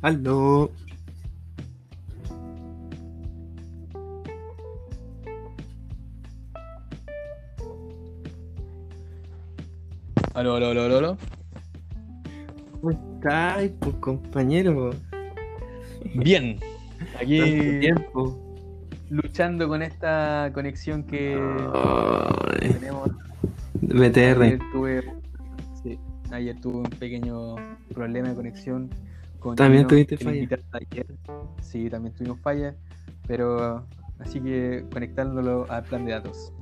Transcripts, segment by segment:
Aló. Aló, aló, aló, aló. ¿Cómo estás, pues, compañero? Bien. Aquí tiempo. luchando con esta conexión que tenemos. Ayer BTR. tuve, sí, ayer tuve un pequeño problema de conexión con También tuviste que lo falla. invité ayer. Sí, también tuvimos falla, pero así que conectándolo al plan de datos.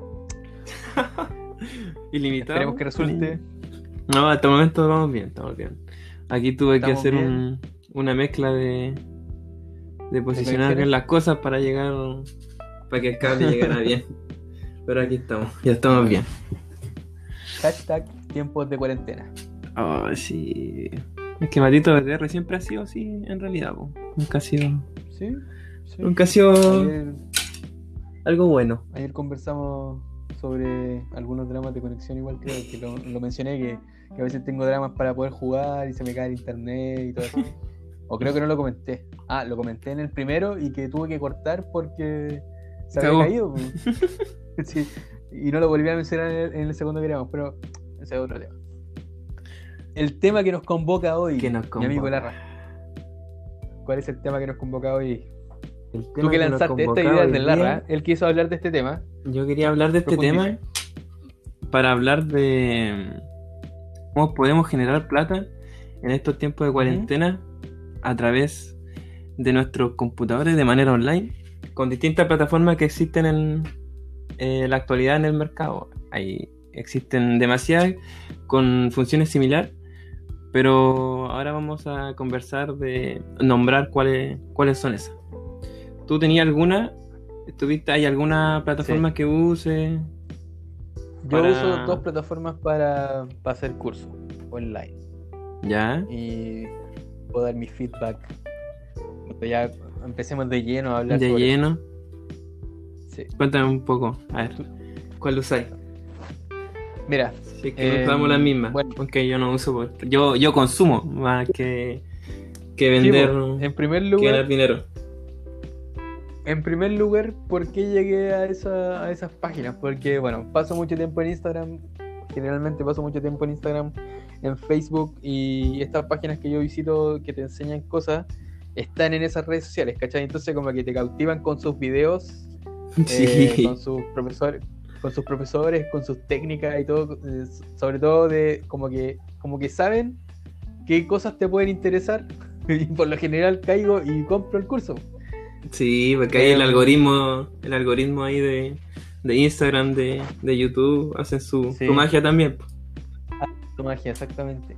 Ilimitado. Esperemos que resulte. No, hasta el momento vamos bien, estamos bien. Aquí tuve que hacer un- una mezcla de, de posicionar bien las cosas para llegar, para que el cable llegara bien. Pero aquí estamos, ya estamos bien. Hashtag tiempos de cuarentena. Oh, sí. Es que Matito BTR siempre ha sido así, en realidad. po. Nunca ha sido, ¿Sí? sí. nunca ha sido Ayer, algo bueno. ayer conversamos sobre algunos dramas de conexión, igual creo que lo, lo mencioné, que, que a veces tengo dramas para poder jugar y se me cae el internet y todo eso. O creo que no lo comenté. Ah, lo comenté en el primero y que tuve que cortar porque se había caído. Sí, y no lo volví a mencionar en el, en el segundo que grabamos, pero ese es otro tema. El tema que nos convoca hoy, Que nos mi amigo. Larra. ¿Cuál es el tema que nos convoca hoy? El Tú que lanzaste esta idea del Larra, él quiso hablar de este tema. Yo quería hablar de este tema para hablar de cómo podemos generar plata en estos tiempos de cuarentena a través de nuestros computadores de manera online con distintas plataformas que existen en eh, la actualidad en el mercado. Hay, existen demasiadas con funciones similares, pero ahora vamos a conversar de nombrar cuáles, cuáles son esas. ¿Tú tenías alguna? ¿Tuviste, ¿Hay alguna plataforma que use? Yo Para- uso dos plataformas para, para hacer cursos online ¿Ya? y puedo dar mi feedback. Cuando ya empecemos de lleno a hablar De sobre lleno. Sí. Cuéntame un poco. A ver, ¿cuál usáis? Mira, es que Eh, usamos las mismas. bueno. Aunque yo no uso. Yo, yo consumo más que, que sí, vender. po, en primer lugar, ganar dinero. En primer lugar, ¿por qué llegué a, esa- a esas páginas? Porque, bueno, paso mucho tiempo en Instagram, generalmente paso mucho tiempo en Instagram, en Facebook, y estas páginas que yo visito que te enseñan cosas, están en esas redes sociales, ¿cachai? Entonces como que te cautivan con sus videos, eh, Sí. con sus profesores, con sus profesores, con sus técnicas y todo, eh, sobre todo de como que, como que saben qué cosas te pueden interesar, y por lo general caigo y compro el curso. Sí, porque ahí el Eh, algoritmo, el algoritmo ahí de, de Instagram, de, de YouTube, hacen su, Sí. su magia también. Tu magia, exactamente.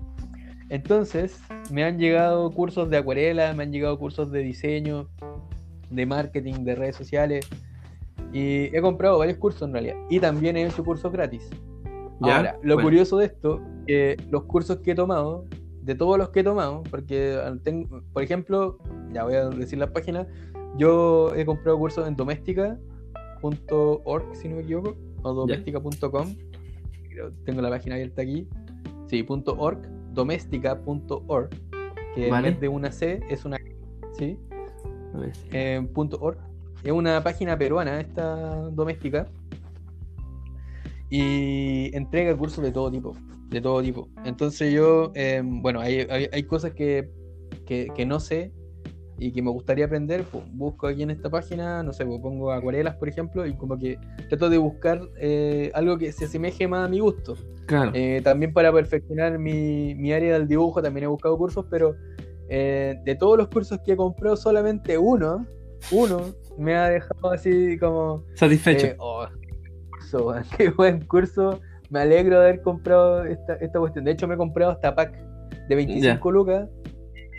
Entonces, me han llegado cursos de acuarela, me han llegado cursos de diseño, de marketing, de redes sociales. Y he comprado varios cursos en realidad. Y también he hecho cursos gratis. ¿Ya? Ahora, lo Bueno. curioso de esto, que los cursos que he tomado, de todos los que he tomado, porque ten- por ejemplo, ya voy a decir la página, yo he comprado cursos en doméstica.org, si no me equivoco, o doméstica.com. Tengo la página abierta aquí. Sí, .org, doméstica.org, que en Vale. vez de una C es una ¿sí? Eh, punto .org. Es una página peruana, esta doméstica. Y entrega cursos de todo tipo. De todo tipo. Entonces yo, eh, bueno, hay, hay, hay cosas que, que, que no sé y que me gustaría aprender. pues, busco aquí en esta página, no sé, pues, pongo acuarelas, por ejemplo, y como que trato de buscar eh, algo que se asemeje más a mi gusto. Claro. Eh, también para perfeccionar mi, mi área del dibujo también he buscado cursos, pero eh, de todos los cursos que he comprado, solamente uno, uno, me ha dejado así como... Satisfecho. eh, oh, qué curso, weón, qué buen curso. Me alegro de haber comprado esta, esta cuestión. De hecho, me he comprado hasta pack de 25 lucas.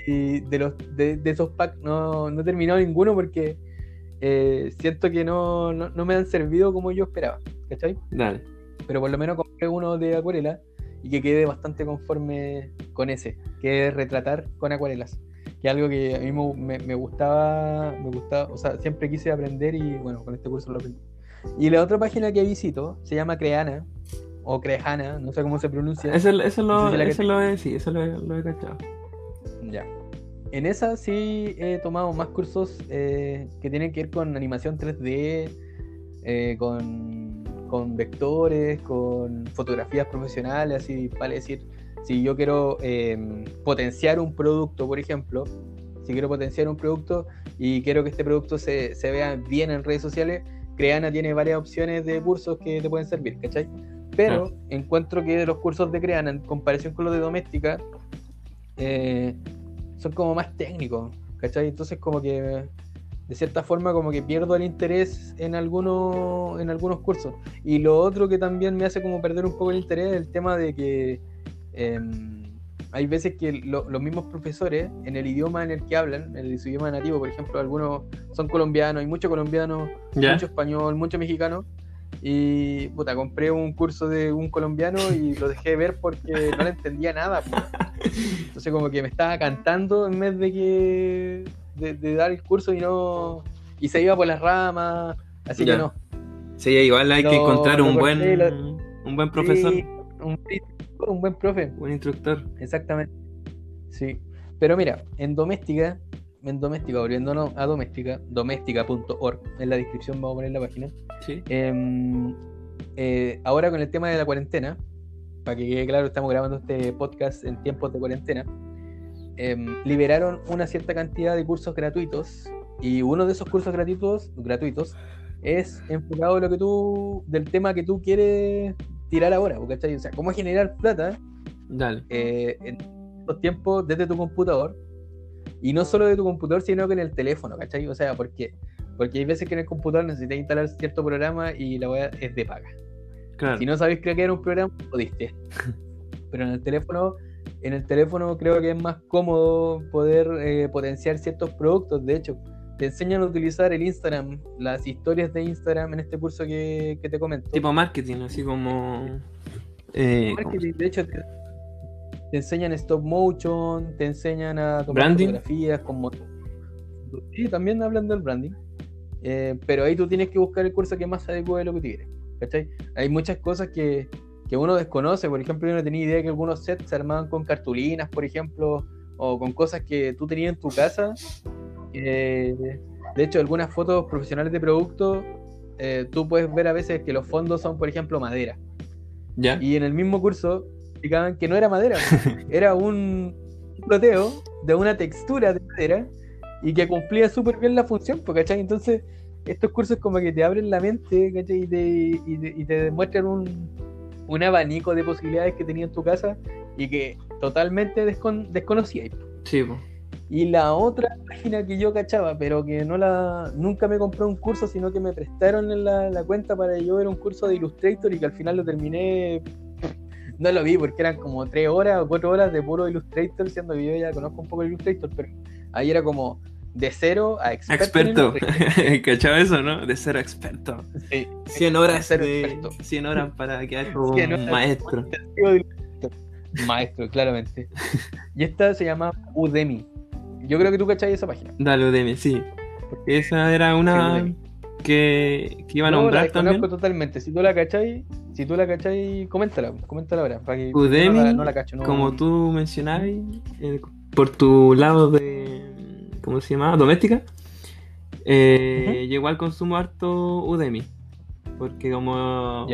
Y de, los, de, de esos packs no, no he terminado ninguno porque eh, siento que no, no, no me han servido como yo esperaba. ¿Cachai? Dale. pero por lo menos compré uno de acuarela y que quede bastante conforme con ese, que es retratar con acuarelas. Que algo que a mí me, me- gustaba, me gustaba, o sea, siempre quise aprender y bueno, con este curso lo aprendí. Y la otra página que visito se llama Creana, o Crejana, no sé cómo se pronuncia. Eso, eso, No lo, sé si eso lo he, sí, eso lo, he- lo he cachado. Ya. en esa sí he tomado más cursos eh, que tienen que ver con animación 3D, eh, con, con vectores, con fotografías profesionales, así vale decir, si yo quiero em, potenciar un producto, por ejemplo, si quiero potenciar un producto y quiero que este producto se, se vea bien en redes sociales, Creana tiene varias opciones de cursos que te pueden servir, ¿cachai? Pero encuentro que los cursos de Creana, en comparación con los de Doméstica, eh, son como más técnicos, ¿cachai? Entonces como que de cierta forma como que pierdo el interés en algunos, en algunos cursos. Y lo otro que también me hace como perder un poco el interés es el tema de que em, hay veces que los mismos profesores, en el idioma en el que hablan, en su idioma nativo, por ejemplo, algunos son colombianos, hay mucho colombiano, mucho español, mucho mexicano. Y puta, compré un curso de un colombiano y lo dejé ver porque no le entendía nada. Entonces como que me estaba cantando en vez de que de, dar el curso y no y se iba por las ramas, así que no. Sí, igual hay que encontrar un buen un buen profesor. un, un buen profe. Un instructor. Exactamente. Sí. Pero mira, en doméstica, en doméstica, volviéndonos a doméstica, doméstica.org, en la descripción vamos a poner la página. Sí. Em, eh, ahora con el tema de la cuarentena, para que quede claro, estamos grabando este podcast en tiempos de cuarentena. Em, liberaron una cierta cantidad de cursos gratuitos y uno de esos cursos gratuitos, gratuitos es enfocado en lo que tú, del tema que tú quieres tirar ahora, ¿cachai? O sea, cómo generar plata eh, en estos tiempos desde tu computador y no solo de tu computador, sino que en el teléfono, ¿cachai? O sea, ¿por qué? Porque hay veces que en el computador necesitas instalar cierto programa y la web es de paga. Si no sabéis crear un programa, jodiste. Pero en el teléfono, en el teléfono creo que es más cómodo poder eh, potenciar ciertos productos. De hecho, te enseñan a utilizar el Instagram, las historias de Instagram en este curso que, te comento. Tipo marketing, así como. Eh, marketing, de hecho, te, enseñan stop motion, te enseñan a tomar fotografías como. Sí, también hablan del branding. Eh, pero ahí tú tienes que buscar el curso que más adecue a lo que quieres. Hay muchas cosas que, uno desconoce, por ejemplo, yo no tenía idea que algunos sets se armaban con cartulinas, por ejemplo, o con cosas que tú tenías en tu casa. De hecho, algunas fotos profesionales de producto, eh, tú puedes ver a veces que los fondos son, por ejemplo, madera. ¿Ya? Y en el mismo curso explicaban que no era madera, era un ploteo de una textura de madera y que cumplía súper bien la función, ¿cachai? Entonces, estos cursos como que te abren la mente y te, y, te, demuestran un, un, abanico de posibilidades que tenías en tu casa y que totalmente descon, desconocías. Sí, Y la otra página que yo cachaba, pero que no la nunca me compré un curso, sino que me prestaron en la, la cuenta para yo ver un curso de Illustrator y que al final lo terminé no lo vi porque eran como tres horas o cuatro horas de puro Illustrator, siendo que yo ya conozco un poco el Illustrator, pero ahí era como de cero a experto. Experto. ¿Cachado eso, no? De cero a experto. Sí. 100 horas de, 100 horas para quedar como un maestro. Maestro, claramente. Y esta se llama Udemy. Yo creo que tú cacháis esa página. Dale, Udemy, sí. Esa era una que, que, iba a nombrar la también. totalmente. Si tú la cacháis, si tú la cacháis, coméntala, coméntala ahora. Para que Udemy, no la, cacho, como tú mencionabas, eh, por tu lado de ¿cómo se llama? Doméstica. Eh, Yo igual consumo harto Udemy. Porque como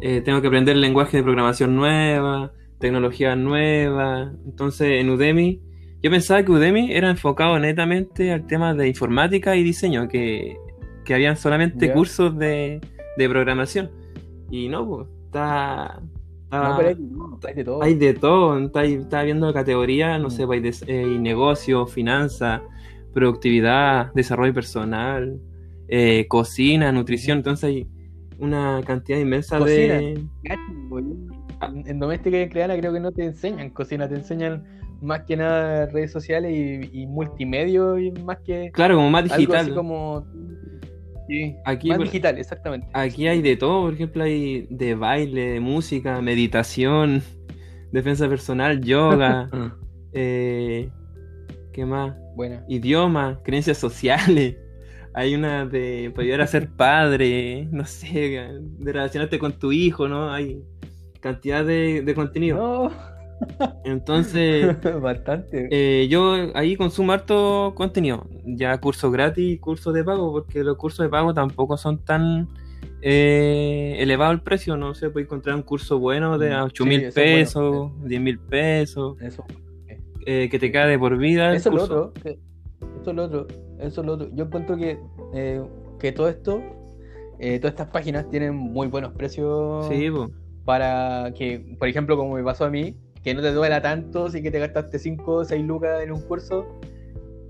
eh, tengo que aprender lenguaje de programación nueva, tecnología nueva. Entonces en Udemy, yo pensaba que Udemy era enfocado netamente al tema de informática y diseño, que, que habían solamente cursos de, de programación. Y no, pues, está, hay, de todo. Hay de todo. Está, viendo categorías, no mm. sé, pues, hay, eh, negocio, finanzas, productividad, desarrollo personal, eh, cocina, nutrición. Entonces hay una cantidad inmensa de. Ah. En doméstica y en creana creo que no te enseñan cocina, te enseñan más que nada redes sociales y, multimedia y más que. Claro, como más digital. Algo así como aquí, más digital, exactamente. Aquí hay de todo, por ejemplo, hay de baile, de música, meditación, defensa personal, yoga, eh, ¿qué más? Bueno. Idioma, creencias sociales. Hay una de poder a ser padre, no sé, de relacionarte con tu hijo, ¿no? Hay cantidad de, de contenido. No, Entonces, Bastante. eh, yo ahí consumo harto contenido, ya cursos gratis cursos de pago, porque los cursos de pago tampoco son tan eh, elevados el precio, no sé, puedes encontrar un curso bueno de a 8 Sí, mil eso es bueno. pesos, 10 mil pesos, Eso, eh, que te queda de por vida. eso es lo otro. que- Eso es lo otro. Eso es lo otro. Yo encuentro que, eh, que todo esto, eh, todas estas páginas tienen muy buenos precios Sí, po. Para que, por ejemplo, como me pasó a mí, que no te duela tanto si que te gastaste 5 o 6 lucas en un curso,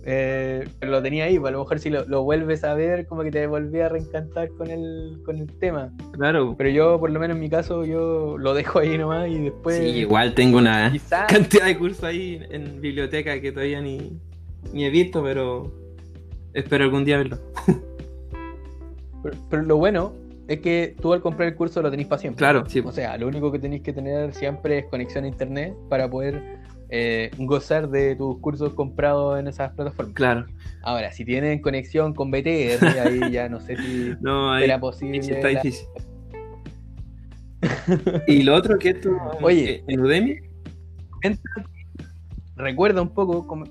eh, pero lo tenía ahí, pues, a lo mejor si lo, lo vuelves a ver, como que te volví a reencantar con el, con el tema. claro. Pero yo, por lo menos en mi caso, yo lo dejo ahí nomás y después... Sí, igual tengo una Quizás cantidad de cursos ahí en biblioteca que todavía ni, ni he visto, pero espero algún día verlo. Pero, pero lo bueno es que tú al comprar el curso lo tenés para siempre. Claro, sí. O sea, lo único que tenéis que tener siempre es conexión a internet para poder eh, gozar de tus cursos comprados en esas plataformas. Claro. Ahora, si tienen conexión con BTR, ahí ya no sé si No, ahí será posible. está la- difícil. y lo otro que esto Oye, eh, en Udemy, Recuerda un poco, com-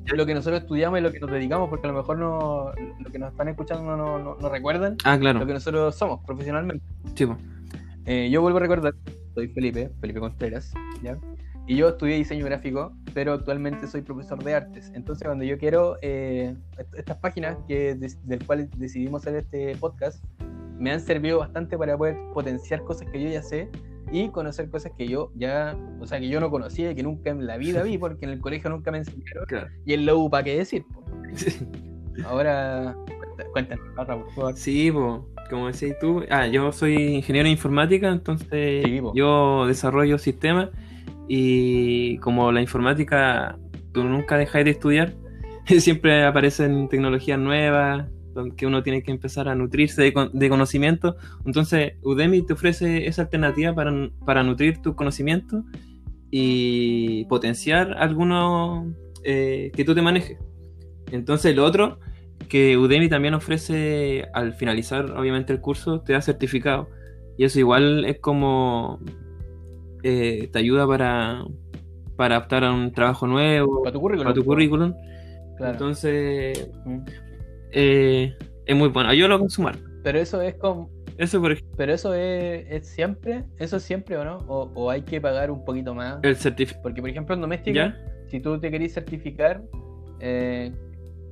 comentemos lo que nosotros estudiamos y lo que nos dedicamos, porque a lo mejor no, lo que nos están escuchando no, no- no- recuerdan ah, lo claro, que nosotros somos profesionalmente. sí, po. Eh, yo vuelvo a recordar, soy Felipe, Felipe Contreras, ¿ya? Y yo estudié diseño gráfico, pero actualmente soy profesor de artes. Entonces, cuando yo quiero, eh, est- estas páginas que, des- del cual decidimos hacer este podcast, me han servido bastante para poder potenciar cosas que yo ya sé y conocer cosas que yo ya, o sea, que yo no conocía y que nunca en la vida vi, porque en el colegio nunca me enseñaron. Claro. Y en la U, ¿para qué decir? po? Ahora, cuéntanos, por favor. Sí, po, como decías tú, ah, yo soy ingeniero en informática, entonces Sí, yo desarrollo sistemas y como la informática tú nunca dejas de estudiar, siempre aparecen tecnologías nuevas que uno tiene que empezar a nutrirse de, de conocimiento. Entonces Udemy te ofrece esa alternativa para, para nutrir tu conocimiento y potenciar algunos eh, que tú te manejes. Entonces lo otro que Udemy también ofrece al finalizar obviamente el curso te da certificado y eso igual es como eh, te ayuda para para adaptar a un trabajo nuevo Para tu currículum. para tu currículum Claro. entonces Mm. Eh, es muy bueno yo lo consumar Pero eso es como, eso por ejemplo Pero eso es, es siempre, eso es siempre o no, o, o hay que pagar un poquito más. el certificado Porque por ejemplo en doméstica, si tú te querés certificar, eh,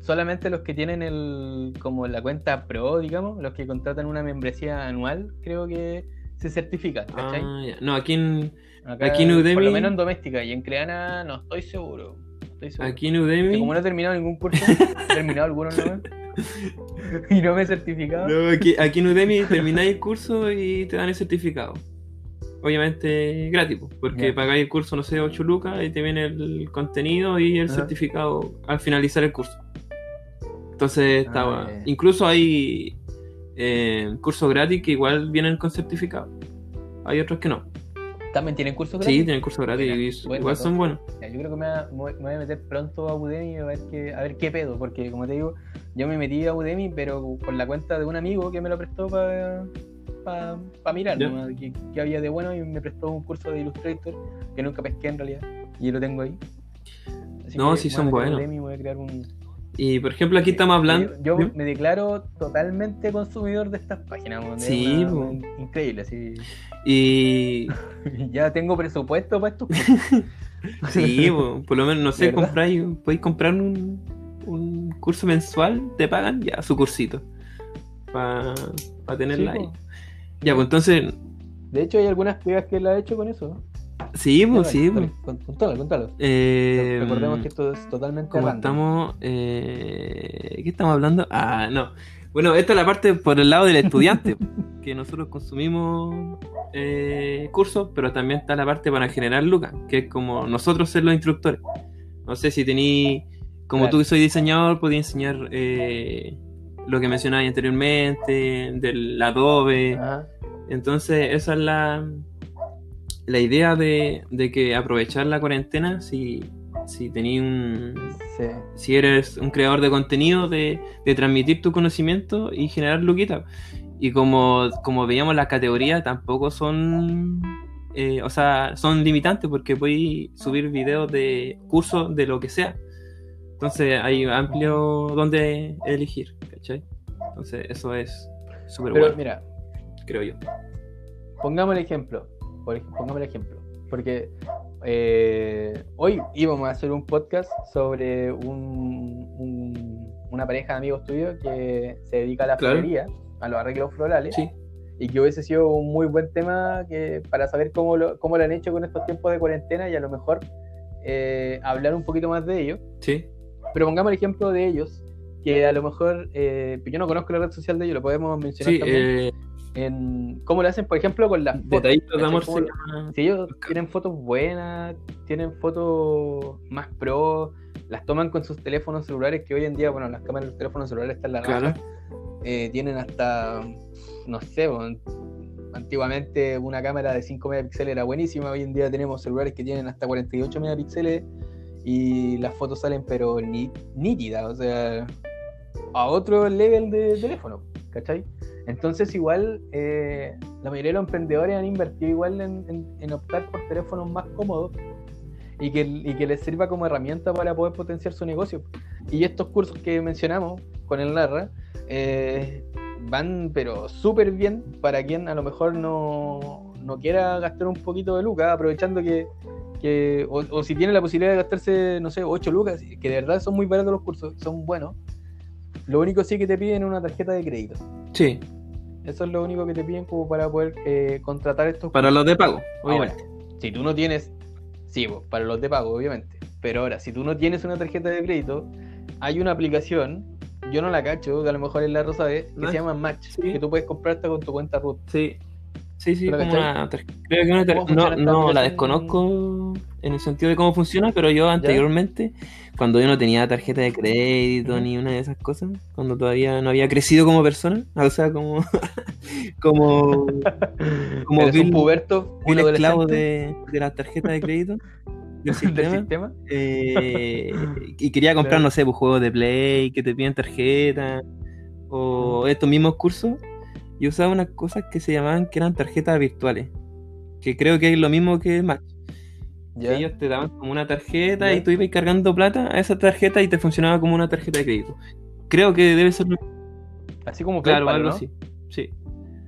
solamente los que tienen el como la cuenta pro, digamos, los que contratan una membresía anual, creo que se certifican, ¿cachai? Ah, no aquí en Acá, aquí en Udemy- Por lo menos en doméstica y en Creana no estoy seguro. no estoy seguro. aquí en Que Udemy como no he terminado ningún curso, he terminado algunos nomás, y no me he certificado. No, aquí, aquí en Udemy termináis el curso y te dan el certificado. Obviamente gratis, po, porque Ya. pagáis el curso, no sé, 8 lucas y te viene el contenido y el Ajá. certificado al finalizar el curso. Entonces estaba. Ah, ya. Incluso hay eh, cursos gratis que igual vienen con certificado. Hay otros que no. ¿También tienen cursos Sí, gratis? tienen cursos gratis Mira, y buen igual son buenos. Yo creo que me, voy a meter pronto a Udemy a ver qué, a ver qué pedo, porque como te digo, yo me metí a Udemy, pero por la cuenta de un amigo que me lo prestó para pa, mirar nomás, qué, qué había de bueno y me prestó un curso de Illustrator que nunca pesqué en realidad y lo tengo ahí. Así No, que sí me son buenos. Udemy, voy a crear un... Y por ejemplo, aquí estamos hablando. Yo, ¿Sí? me declaro totalmente consumidor de estas páginas, Sí, una- increíble, así. Y ya tengo presupuesto para estos. Sí, po, por lo menos, no sé, compráis, podéis comprar un, un curso mensual, te pagan ya su cursito. Para tenerla Sí, ahí. Ya, pues entonces, De hecho, hay algunas pegas que la he hecho con eso. Sí, pues sí, pues. con- Contalo, contalo. Eh, Recordemos que esto es totalmente random. estamos, eh, ¿qué estamos hablando? Ah, no. Bueno, esta es la parte por el lado del estudiante, que nosotros consumimos eh, cursos, pero también está la parte para generar lucas, que es como nosotros ser los instructores. No sé si tení, como Claro. tú que soy diseñador, podías enseñar eh, lo que mencionabas anteriormente, del Adobe. Ajá. Entonces, esa es la, la idea de, de que aprovechar la cuarentena si, si tenías un, Sí. si eres un creador de contenido, de, de transmitir tu conocimiento y generar luquita. Y como, como veíamos las categorías, tampoco son eh, o sea, son limitantes porque puedes subir videos de cursos de lo que sea. Entonces hay amplio donde elegir, ¿cachai? Entonces eso es súper bueno, mira, creo yo. pongamos el ejemplo. Por pongamos el ejemplo. Porque eh, hoy íbamos a hacer un podcast sobre un- un- una pareja de amigos tuyos que se dedica a la Claro. florería, a los arreglos florales. Sí, y que hubiese sido un muy buen tema que, para saber cómo lo, cómo lo han hecho con estos tiempos de cuarentena y a lo mejor eh, hablar un poquito más de ello. sí, Pero pongamos el ejemplo de ellos, que a lo mejor, eh, yo no conozco la red social de ellos, lo podemos mencionar sí. también, Eh, en cómo lo hacen, por ejemplo, con las fotos. detallitos de amor Cómo llama- Si ellos tienen fotos buenas, tienen fotos más pro, las toman con sus teléfonos celulares, que hoy en día, bueno, las cámaras de los teléfonos celulares están en la. Claro. Eh, tienen hasta, no sé, antiguamente una cámara de 5 megapíxeles era buenísima, hoy en día tenemos celulares que tienen hasta 48 megapíxeles y las fotos salen pero ni, nítidas, o sea, a otro level de teléfono, ¿cachai? Entonces igual eh, la mayoría de los emprendedores han invertido igual en, optar por teléfonos más cómodos y que, y que les sirva como herramienta para poder potenciar su negocio. Y estos cursos que mencionamos con el Larra eh, van pero súper bien para quien a lo mejor no, no quiera gastar un poquito de lucas, aprovechando que, que o, si tiene la posibilidad de gastarse, no sé, 8 lucas, que de verdad son muy baratos los cursos, son buenos. Lo único sí que te piden una tarjeta de crédito. Sí, Eso es lo único que te piden como para poder eh, contratar estos para los de pago, Ahora, obviamente. si tú no tienes, sí, para los de pago, obviamente. Pero ahora, si tú no tienes una tarjeta de crédito, hay una aplicación, yo no la cacho, que a lo mejor es la rosa de, que Match. se llama Match, Sí. que tú puedes comprar hasta con tu cuenta root. Sí, sí, sí, ¿Pero como una creo que una tar- ¿Cómo no, no la desconozco en el sentido de cómo funciona, pero yo anteriormente, cuando yo no tenía tarjeta de crédito ni una de esas cosas, cuando todavía no había crecido como persona, o sea, como como como Eres un vil- puberto, un esclavo de, de las tarjetas de crédito del del sistema. sistema. eh, y quería comprar, Claro. no sé, pues, juegos de play que te piden tarjeta o estos mismos cursos. Yo usaba unas cosas que se llamaban que eran tarjetas virtuales. Que creo que es lo mismo que Match. Ellos te daban como una tarjeta y tú ibas cargando plata a esa tarjeta y te funcionaba como una tarjeta de crédito. Creo que debe ser Así como claro, PayPal, algo ¿no? así. Sí.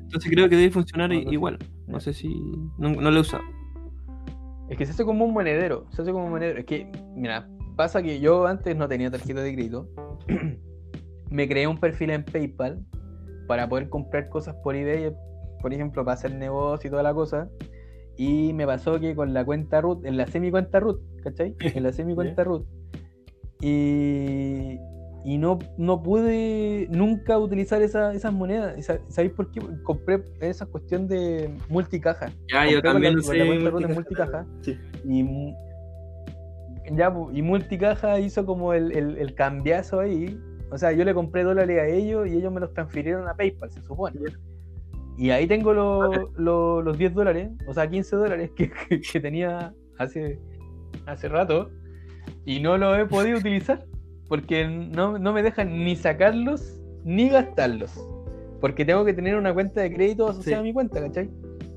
Entonces creo que debe funcionar así. igual. No sé si. No, no lo he usado. Es que se hace como un monedero, se hace como un monedero. Es que, mira, pasa que yo antes no tenía tarjeta de crédito. Me creé un perfil en PayPal para poder comprar cosas por eBay, por ejemplo, para hacer negocio y toda la cosa. Y me pasó que con la cuenta root, en la semi cuenta root, ¿cachai? En la semi cuenta root. Y, y no, no pude nunca utilizar esa- esas monedas. ¿Y sa- ¿Sabéis por qué? Compré esa cuestión de multicaja. Ya, yo Compré con también la- con la cuenta root en multicaja. multicaja. Sí. Ya, y Multicaja hizo como el, el, el cambiazo ahí. O sea, yo le compré dólares a ellos y ellos me los transfirieron a PayPal, se supone. Y ahí tengo lo- lo- los 10 dólares, o sea, 15 dólares que, que- que tenía hace, hace rato y no lo he podido utilizar porque no, no me dejan ni sacarlos ni gastarlos. Porque tengo que tener una cuenta de crédito asociada Sí. a mi cuenta, ¿cachai?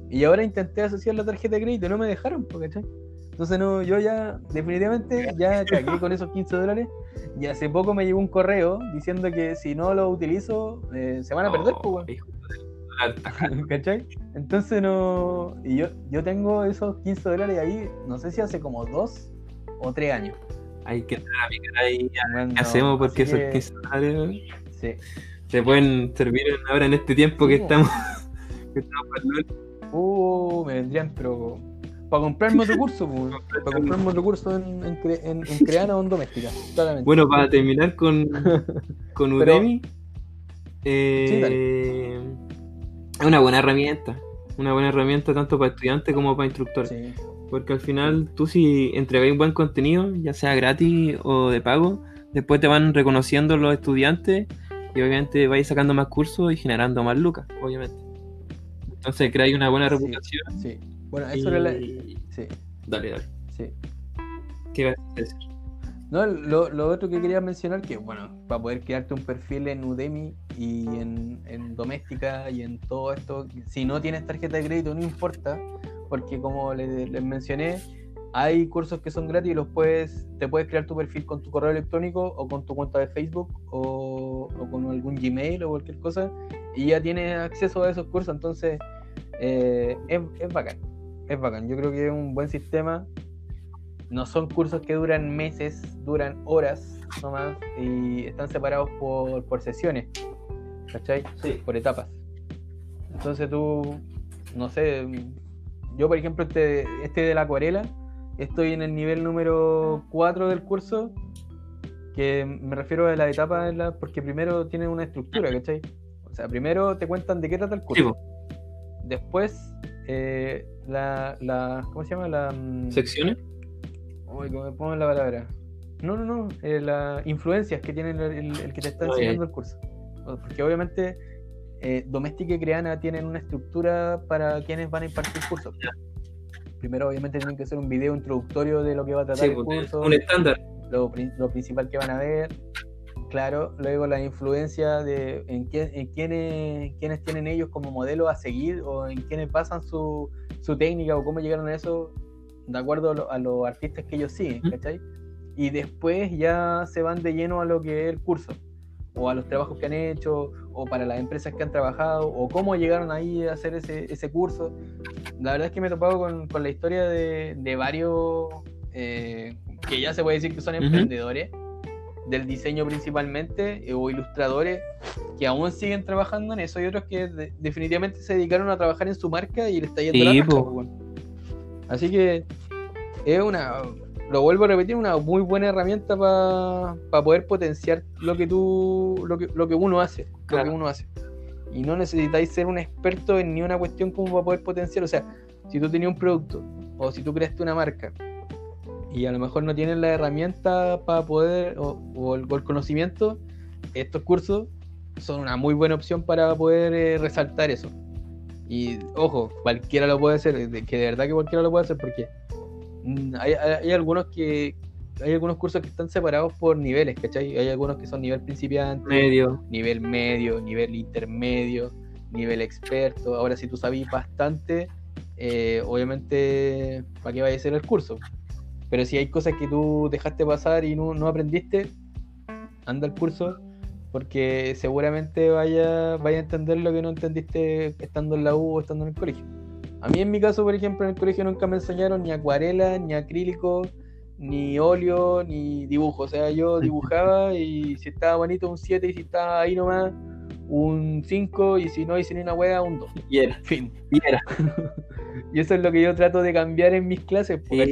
Y ahora intenté asociar la tarjeta de crédito y no me dejaron, ¿cachai? Entonces no, yo ya definitivamente ya cagué con esos 15 dólares y hace poco me llegó un correo diciendo que si no lo utilizo eh, se van a perder, pues, weón. ¿Cachai? Entonces no. Y yo, yo tengo esos 15 dólares ahí, no sé si hace como dos o tres años. Hay que entrar a picar ahí. Bueno, ¿Qué hacemos? Porque esos que, 15 dólares Sí. se pueden servir ahora en este tiempo que estamos. que estamos. Uh, me vendrían, pero. Para comprarme otro curso, para comprarme otro curso en, en, cre- en, en Creana o en Doméstica, claramente. Bueno, para terminar con, con Pero- Udemy, eh, es una buena herramienta. Una buena herramienta tanto para estudiantes como para instructores. Sí. Porque al final tú si entregáis buen contenido, ya sea gratis o de pago, después te van reconociendo los estudiantes y obviamente vais sacando más cursos y generando más lucas, obviamente. Entonces creáis una buena Sí. reputación. sí. Bueno, eso era la. y- Sí, Dale, dale. sí. ¿Qué vas a decir? No, lo, lo otro que quería mencionar, que bueno, para poder crearte un perfil en Udemy y en, en Doméstica y en todo esto, si no tienes tarjeta de crédito, no importa, porque como les, les mencioné, hay cursos que son gratis y los puedes, te puedes crear tu perfil con tu correo electrónico o con tu cuenta de Facebook o, o con algún Gmail o cualquier cosa y ya tienes acceso a esos cursos, entonces eh, es, es bacán, es bacán. Yo creo que es un buen sistema. No son cursos que duran meses, duran horas nomás y están separados por, por sesiones, ¿cachai? Sí. Por etapas. Entonces tú, no sé, yo por ejemplo este, este de la acuarela, estoy en el nivel número 4 del curso, que me refiero a la etapa, de la- porque primero tiene una estructura, ¿cachai? O sea, primero te cuentan de qué trata el curso. Después, eh, la, la, ¿cómo se llama? La, mm, secciones. Uy, ¿cómo me pongo la palabra? No, no, no. eh, las influencias que tiene el, el- el que te está Ah, enseñando el curso. Porque obviamente eh, Doméstica y Creana tienen una estructura para quienes van a impartir cursos. Primero, obviamente, tienen que hacer un video introductorio de lo que va a tratar Sí, el po, curso, un estándar. lo, lo principal que van a ver. Claro, luego la influencia de en, quién- en quiénes, quiénes tienen ellos como modelo a seguir o en quiénes basan su, su técnica o cómo llegaron a eso de acuerdo a, lo- a los artistas que ellos siguen. ¿cachai? Y después ya se van de lleno a lo que es el curso, o a los trabajos que han hecho, o para las empresas que han trabajado, o cómo llegaron ahí a hacer ese, ese curso. La verdad es que me he topado con, con la historia de, de varios eh, que ya se puede decir que son emprendedores del diseño principalmente, eh, o ilustradores que aún siguen trabajando en eso, y otros que de- definitivamente se dedicaron a trabajar en su marca y les está yendo Sí, la raja, weón. Así que es una, lo vuelvo a repetir, una muy buena herramienta para poder potenciar lo que tú, lo que, lo que uno hace, lo que uno hace. Y no necesitáis ser un experto en ni una cuestión como para poder potenciar. O sea, si tú tenías un producto o si tú creaste una marca y a lo mejor no tienes la herramienta para poder o, o el, o el conocimiento, estos cursos son una muy buena opción para poder eh, resaltar eso. Y ojo, cualquiera lo puede hacer, que de verdad que cualquiera lo puede hacer porque mm, hay, hay- hay algunos que hay algunos cursos que están separados por niveles, ¿cachai? Hay algunos que son nivel principiante, Medio. nivel medio, nivel intermedio, nivel experto. Ahora, si tú sabes bastante, eh, obviamente, ¿para qué vaya a ser el curso? Pero si hay cosas que tú dejaste pasar y no, no aprendiste, anda al curso, porque seguramente vaya, vaya a entender lo que no entendiste estando en la U o estando en el colegio. A mí, en mi caso, por ejemplo, en el colegio nunca me enseñaron ni acuarela, ni acrílico, ni óleo, ni dibujo. O sea, yo dibujaba y si estaba bonito un 7 y si estaba ahí nomás un 5 y si no hice ni una hueá un 2. Y era. Fin. Y era. Y eso es lo que yo trato de cambiar en mis clases, po, Sí.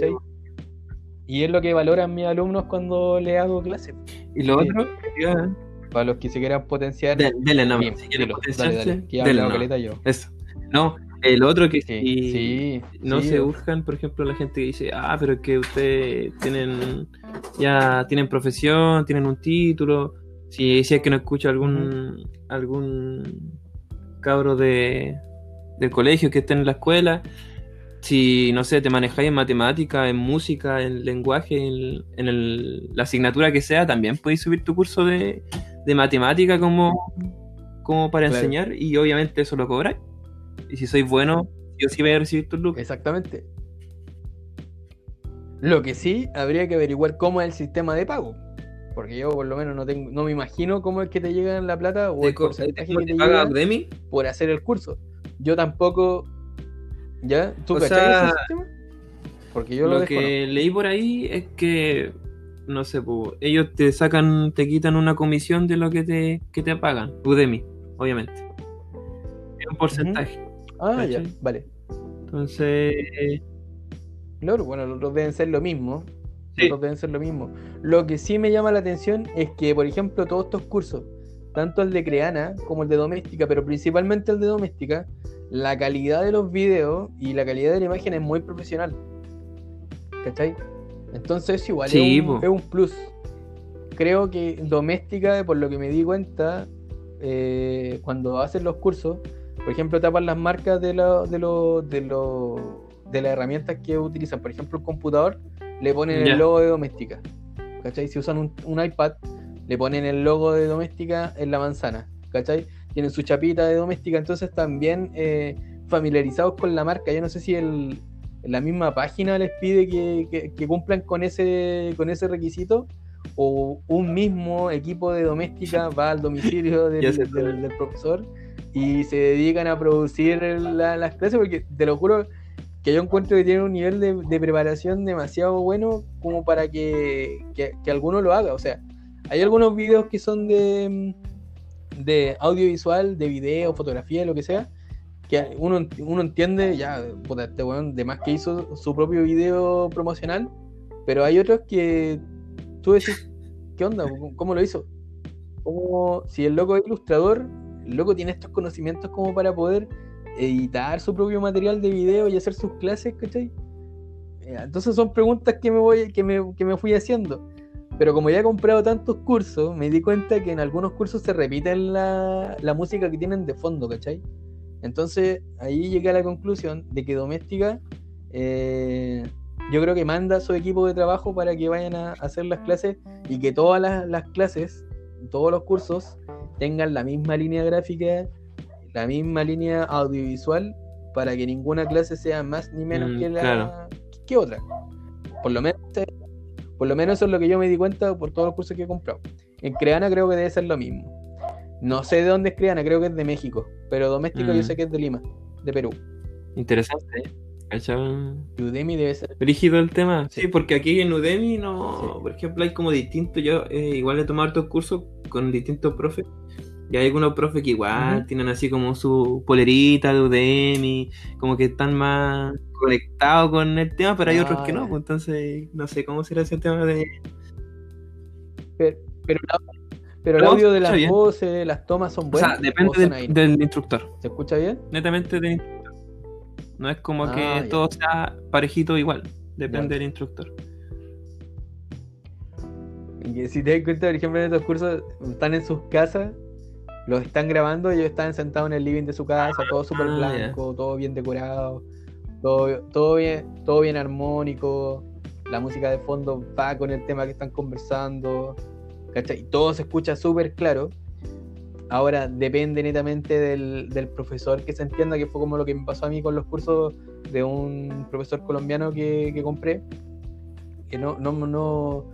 Y es lo que valoran mis alumnos cuando les hago clases. Y lo Sí. otro, ya, Para los que se quieran potenciar. de- dele nomás. bien, Si quieren dilo, dale, potenciarse, dale, que ya he dele hablado nomás. caleta yo. Eso. No, el otro que Sí, si sí, no sí, se buscan, por ejemplo, la gente que dice, ah, pero es que ustedes tienen, ya tienen profesión, tienen un título. Si, si es que no escucha algún, algún cabro de, del colegio que esté en la escuela, si, no sé, te manejáis en matemática, en música, en lenguaje, en, en el- la asignatura que sea, también podéis subir tu curso de, de matemática como, como para Claro. enseñar y obviamente eso lo cobráis. Y si sois bueno, yo sí voy a recibir tus lucas. Exactamente. Lo que sí, habría que averiguar cómo es el sistema de pago. Porque yo por lo menos no tengo, no me imagino cómo es que te llega la plata o el ¿Cómo porcentaje que te paga Udemy? por hacer el curso. Yo tampoco. ¿Ya? ¿Tú O sea, ese sistema? Porque yo lo, lo que leí por ahí es que, no sé, po, ellos te sacan, te quitan una comisión de lo que te, que te pagan. Udemy, obviamente. Es un porcentaje. Ah, ya, vale. Entonces, Claro, bueno, los otros deben ser lo mismo. Sí. Los otros deben ser lo mismo. Lo que sí me llama la atención es que, por ejemplo, todos estos cursos, tanto el de Creana como el de Doméstica, pero principalmente el de Doméstica, la calidad de los videos y la calidad de la imagen es muy profesional. ¿Cachai? Entonces, igual Sí, es, un, po. es un plus. Creo que Doméstica, por lo que me di cuenta, eh, cuando hacen los cursos, por ejemplo, tapan las marcas de, la- de, los- de, los- de las herramientas que utilizan. Por ejemplo, un computador le ponen el logo de Doméstica. ¿Cachai? Si usan un, un iPad, le ponen el logo de Doméstica en la manzana. ¿Cachai? Tienen su chapita de Doméstica, entonces también eh, familiarizados con la marca. Yo no sé si el, la misma página les pide que, que, cumplan con ese, con ese requisito, o un mismo equipo de doméstica va al domicilio del, del, profesor y se dedican a producir las clases, porque te lo juro que yo encuentro que tiene un nivel de, preparación demasiado bueno como para que, que, alguno lo haga. O sea, hay algunos videos que son de, de audiovisual, de video, fotografía, lo que sea, que uno, uno entiende, ya, puta, este weón de más que hizo su propio video promocional, pero hay otros que tú decís, ¿qué onda? ¿Cómo lo hizo? Como si el loco es ilustrador, el loco tiene estos conocimientos como para poder editar su propio material de video y hacer sus clases, ¿cachai? Eh, entonces son preguntas que me voy, que me, que me fui haciendo. Pero como ya he comprado tantos cursos, me di cuenta que en algunos cursos se repiten la, la música que tienen de fondo, ¿cachai? Entonces ahí llegué a la conclusión de que Doméstica eh, yo creo que manda a su equipo de trabajo para que vayan a hacer las clases y que todas las, las clases, todos los cursos tengan la misma línea gráfica la misma línea audiovisual para que ninguna clase sea más ni menos mm, que la que otra. Por lo menos por lo menos eso es lo que yo me di cuenta por todos los cursos que he comprado. En Creana creo que debe ser lo mismo. No sé de dónde es Creana, creo que es de México, pero doméstico yo mm. sé que es de Lima, de Perú. Interesante, ¿eh? Udemy debe ser. Rígido el tema. Sí, porque aquí en Udemy no. Por ejemplo, hay como distintos. Yo eh, igual he tomado estos cursos con distintos profes. Y hay algunos profes que igual tienen así como su polerita de Udemy, como que están más conectados con el tema, pero hay otros que no, pues entonces no sé cómo será ese tema de... Pero, pero, el audio de las voces, las tomas son buenas. O sea, depende del, instructor. ¿Se escucha bien? Netamente del instructor. No es como que ah, todo sea parejito igual, depende del instructor. Y si te das cuenta, por ejemplo, en estos cursos están en sus casas los están grabando y ellos están sentados en el living de su casa, todo súper ah, blanco, todo bien decorado, todo, todo, bien, todo bien armónico, la música de fondo va con el tema que están conversando, ¿cachai? Y todo se escucha súper claro. Ahora depende netamente del, del, profesor que se entienda, que fue como lo que me pasó a mí con los cursos de un profesor colombiano que, que compré, que no, no, no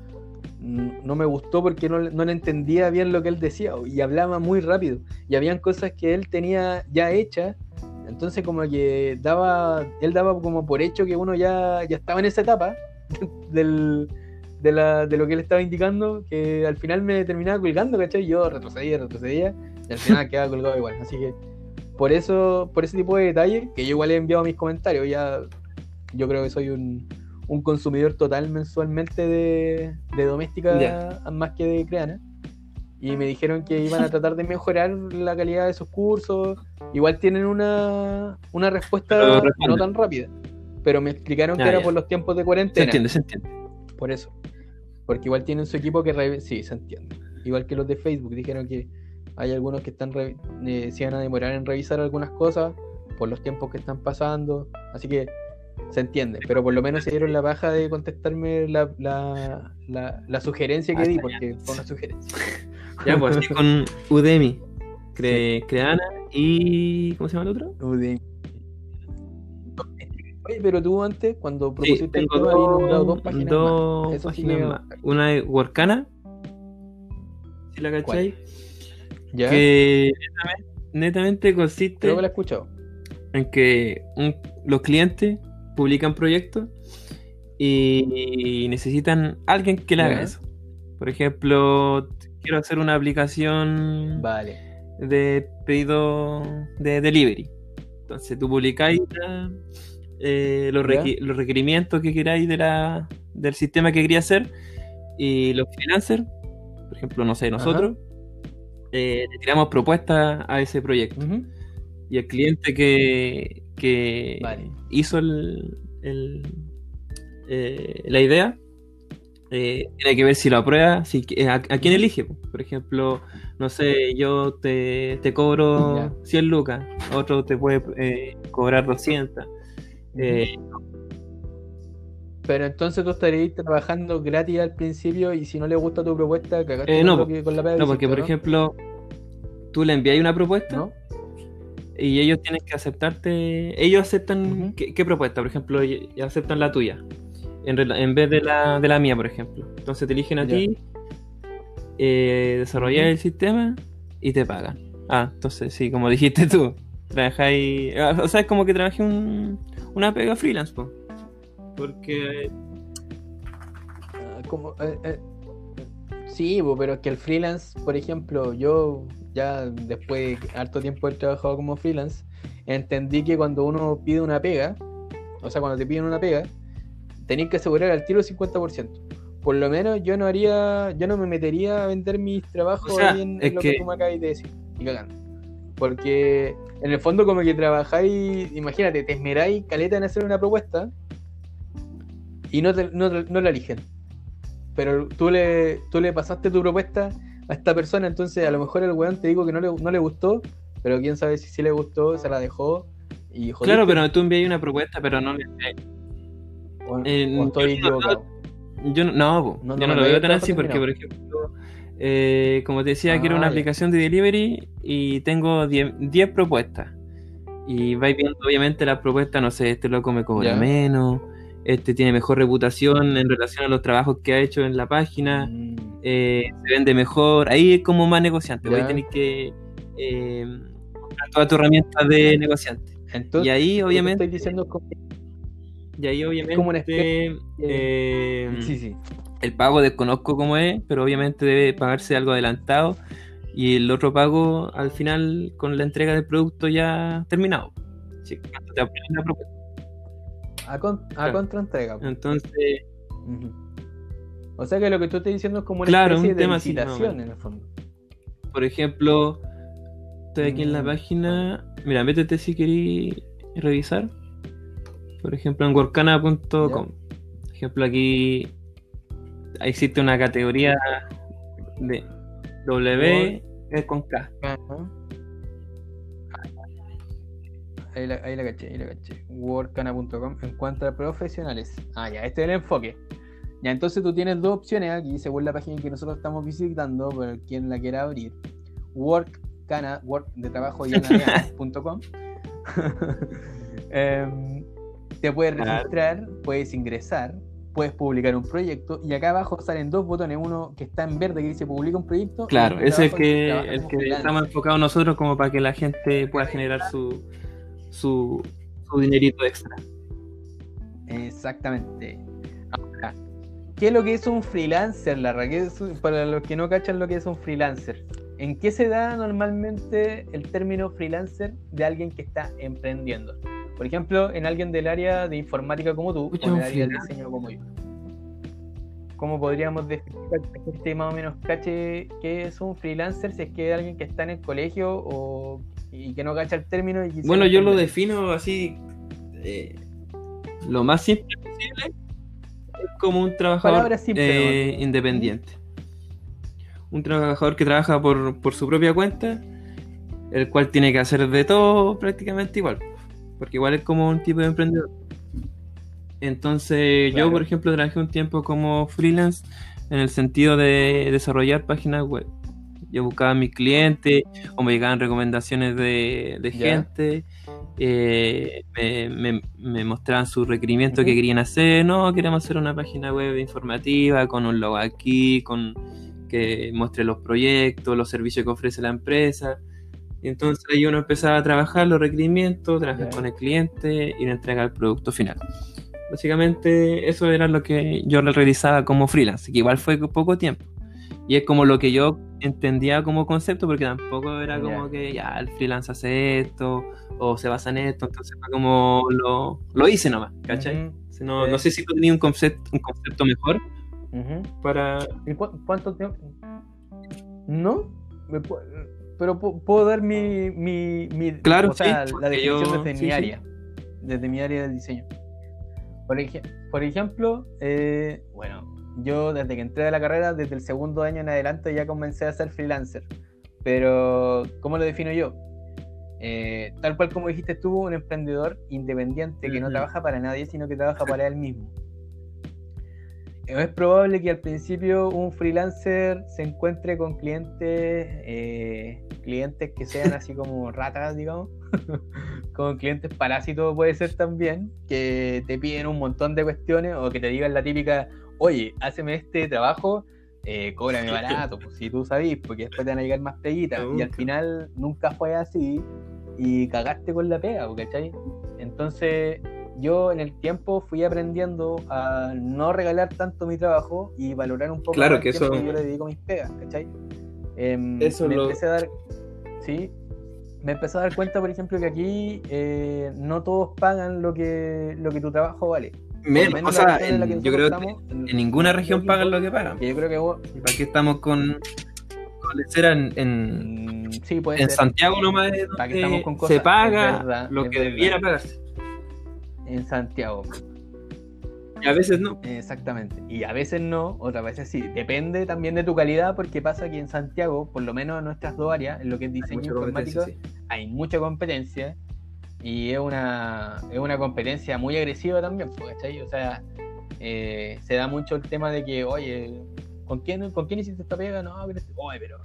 no me gustó porque no, no, le entendía bien lo que él decía y hablaba muy rápido. Y habían cosas que él tenía ya hechas, entonces como que daba, él daba como por hecho que uno ya, ya estaba en esa etapa del, de, la, de lo que él estaba indicando, que al final me terminaba colgando, ¿cachai? Yo retrocedía, retrocedía, y al final quedaba colgado igual. Así que por eso, por ese tipo de detalles, que yo igual he enviado mis comentarios, ya yo creo que soy un un consumidor total mensualmente de, de doméstica más que de creana. Y me dijeron que iban a tratar de mejorar la calidad de sus cursos. Igual tienen una, una respuesta no tan rápida. Pero me explicaron que era por los tiempos de cuarentena. Se entiende, se entiende. Por eso. Porque igual tienen su equipo que... Sí, se entiende. Igual que los de Facebook. Dijeron que hay algunos que están eh, se van a demorar en revisar algunas cosas por los tiempos que están pasando. Así que se entiende, pero por lo menos se dieron la baja de contestarme la, la, la, sugerencia que di, porque fue una sugerencia. Ya, pues así con Udemy, Creana y. ¿Cómo se llama el otro? Udemy. Oye, pero tú antes, cuando propusiste el tema, nombrado dos páginas dos más. páginas más. Una de Workana, si la cacháis, que netamente, netamente consiste. Creo que la he escuchado. En que un, los clientes publican proyectos y necesitan alguien que le haga eso. Por ejemplo, quiero hacer una aplicación vale. de pedido de delivery. Entonces tú publicáis eh, los, requerimientos que queráis de la, del sistema que quería hacer y los freelancers, por ejemplo, no sé, nosotros, eh, le tiramos propuestas a ese proyecto. Y el cliente que, que hizo el, eh, la idea, eh, tiene que ver si lo aprueba, si, eh, a, quién elige. Por ejemplo, no sé, yo te, te cobro 100 lucas, otro te puede cobrar 200. pero entonces tú estarías trabajando gratis al principio y si no le gusta tu propuesta, cagaste no, con la No, porque por ejemplo, tú le envías una propuesta. Y ellos tienen que aceptarte. Ellos aceptan qué, qué propuesta, por ejemplo, aceptan la tuya en, en vez de la, de la mía, por ejemplo. Entonces te eligen a ti, eh, desarrollar el sistema y te pagan. Ah, entonces sí, como dijiste tú, trabajáis. ah, O sea, es como que trabajé un, una pega freelance, po. Porque. Ah, Como, eh, eh, sí, pero es que el freelance, por ejemplo, yo ya después de harto tiempo he trabajado como freelance, entendí que cuando uno pide una pega, o sea, cuando te piden una pega, tenés que asegurar al tiro el 50%. Por lo menos yo no haría, yo no me metería a vender mis trabajos O sea, ahí en, lo que... que- tú me acabas de decir. Y cagando. Porque en el fondo como que trabajáis, imagínate, te esmeráis caleta en hacer una propuesta y no, te- no, no la eligen. Pero tú le, tú le pasaste tu propuesta a esta persona, entonces a lo mejor el weón te dijo que no le, no le gustó, pero quién sabe si sí le gustó, se la dejó y jodiste, Claro, pero tú envías una propuesta, pero no le. o, eh, estoy yo no- equivocado. Yo no, no, No, yo no lo veo tan así porque, por ejemplo, eh, como te decía, Ah, quiero una ya. aplicación de delivery y tengo 10 10 propuestas. Y vais viendo, obviamente, las propuestas, no sé, este loco me cobra Ya. menos, este tiene mejor reputación en relación a los trabajos que ha hecho en la página, Mm, eh, se vende mejor. Ahí es como más negociante, Ya. ahí tenés que eh, mostrar toda tu herramienta de negociante. Entonces, Y ahí, obviamente, estoy diciendo como- y ahí, obviamente, como una especie eh, sí, sí. el pago desconozco cómo es, pero obviamente debe pagarse algo adelantado y el otro pago al final con la entrega del producto ya terminado. Te la propuesta. A, con, a Claro. contraentrega. Entonces. O sea que lo que tú estás diciendo es como una Claro, especie un de tema en el fondo. por ejemplo, estoy aquí en la Mm. página. Mira, métete si queréis revisar. Por ejemplo, en workana.com. Por ejemplo, aquí existe una categoría de W con K. Ajá. Ahí la, ahí la caché, ahí la caché. Workana.com en cuanto a profesionales. Ah, ya, este es el enfoque. Ya, entonces tú tienes dos opciones aquí, según la página que nosotros estamos visitando, por quien la quiera abrir. Work de trabajo y. Em, te puedes registrar, puedes ingresar, puedes publicar un proyecto y acá abajo salen dos botones, uno que está en verde que dice publica un proyecto. Claro, ese es que, el que estamos enfocados nosotros como para que la gente pueda generar su, su, su dinerito extra. Exactamente. ¿Qué es lo que es un freelancer, Larra? ¿Qué es para los que no cachan lo que es un freelancer. ¿En qué se da normalmente el término freelancer de alguien que está emprendiendo? Por ejemplo, en alguien del área de informática como tú, o en un el área de freelancer. diseño como yo. ¿Cómo podríamos definir que gente más o menos cache qué es un freelancer si es que es alguien que está en el colegio o y que no cacha el término? Y Bueno, yo lo defino así, eh, lo más simple posible, como un trabajador eh, independiente. Un trabajador que trabaja por, por su propia cuenta, el cual tiene que hacer de todo prácticamente igual, porque igual es como un tipo de emprendedor. Entonces, Claro. yo, por ejemplo, trabajé un tiempo como freelance en el sentido de desarrollar páginas web. Yo buscaba a mis clientes o me llegaban recomendaciones de, de gente, eh, me, me- me mostraban sus requerimientos que querían hacer. No, queremos hacer una página web informativa con un logo aquí, con que muestre los proyectos, los servicios que ofrece la empresa. Y entonces ahí uno empezaba a trabajar los requerimientos, trabajar con el cliente y le entregar el producto final. Básicamente eso era lo que yo realizaba como freelance, que igual fue poco tiempo. Y es como lo que yo entendía como concepto, porque tampoco era como que ya el freelance hace esto o se basa en esto, entonces fue como lo, lo hice nomás, ¿cachai? Si no, Sí. no sé si tú tenías un concepto, un concepto mejor para... ¿Y cu- cuánto tiempo? ¿No? Pero pu- puedo dar mi, mi, mi- Claro, o sea, la definición yo- desde sí, mi área, desde mi área del diseño. Por, ej- por ejemplo, eh, bueno, yo desde que entré a la carrera, desde el segundo año en adelante ya comencé a ser freelancer. Pero, ¿cómo lo defino yo? Eh, tal cual como dijiste tú, un emprendedor independiente que no trabaja para nadie, sino que trabaja para él mismo. es probable que al principio un freelancer se encuentre con clientes, eh, clientes que sean así como ratas, digamos, con clientes parásitos puede ser también, que te piden un montón de cuestiones o que te digan la típica, oye, háceme este trabajo, eh, cóbrame barato, pues si tú sabís, porque después te van a llegar más peguitas. Y al final nunca fue así y cagaste con la pega, ¿cachai? Entonces yo en el tiempo fui aprendiendo a no regalar tanto mi trabajo y valorar un poco claro, que eso... que yo le dedico a mis pegas, ¿cachai? Em, Eso me lo- empecé a dar, sí, me empecé a dar cuenta, por ejemplo, que aquí eh, no todos pagan lo que, lo que tu trabajo vale. Menos o sea, en que en- yo creo que en ninguna región pagan lo que pagan. que yo creo que vos, ¿Y ¿Para qué estamos con, lecera en, en, mm, sí, puede en ser. Santiago nomás es ¿Para qué donde estamos con cosas? se paga verdad, lo que debiera pagarse? En Santiago. Y a veces no. Exactamente. Y a veces no, otras veces sí. Depende también de tu calidad, porque pasa que en Santiago, por lo menos en nuestras dos áreas, en lo que es diseño informático, sí. hay mucha competencia y es una, es una competencia muy agresiva también, pues, ¿cachai? O sea, eh, se da mucho el tema de que, oye, ¿con quién, ¿con quién hiciste esta pega? No, pero, este- oye, pero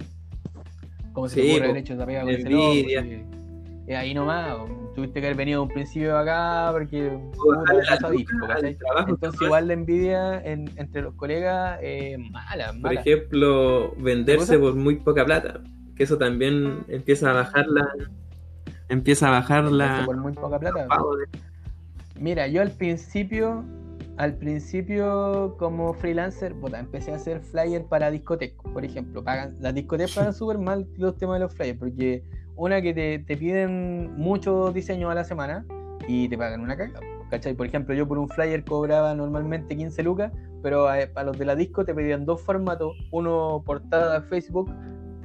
¿cómo se te Sí, ocurre po, haber hecho esta pega con ese loco? Es ahí nomás, tuviste que haber venido de un principio acá porque puta, la ¿cachai? trabajo Entonces igual la envidia en- entre los colegas es mala, Por mala. ejemplo, venderse por muy poca plata. Que eso también empieza a bajar la. Empieza a bajar la. por muy poca plata. Mira, yo al principio, al principio como freelancer, puta, empecé a hacer flyers para discotecas, por ejemplo. Pagan, las discotecas pagan súper mal los temas de los flyers, porque una que te, te piden muchos diseños a la semana y te pagan una. ¿Cachai? Por ejemplo, yo por un flyer cobraba normalmente 15 lucas, pero a, a los de la disco te pedían dos formatos, uno portada de Facebook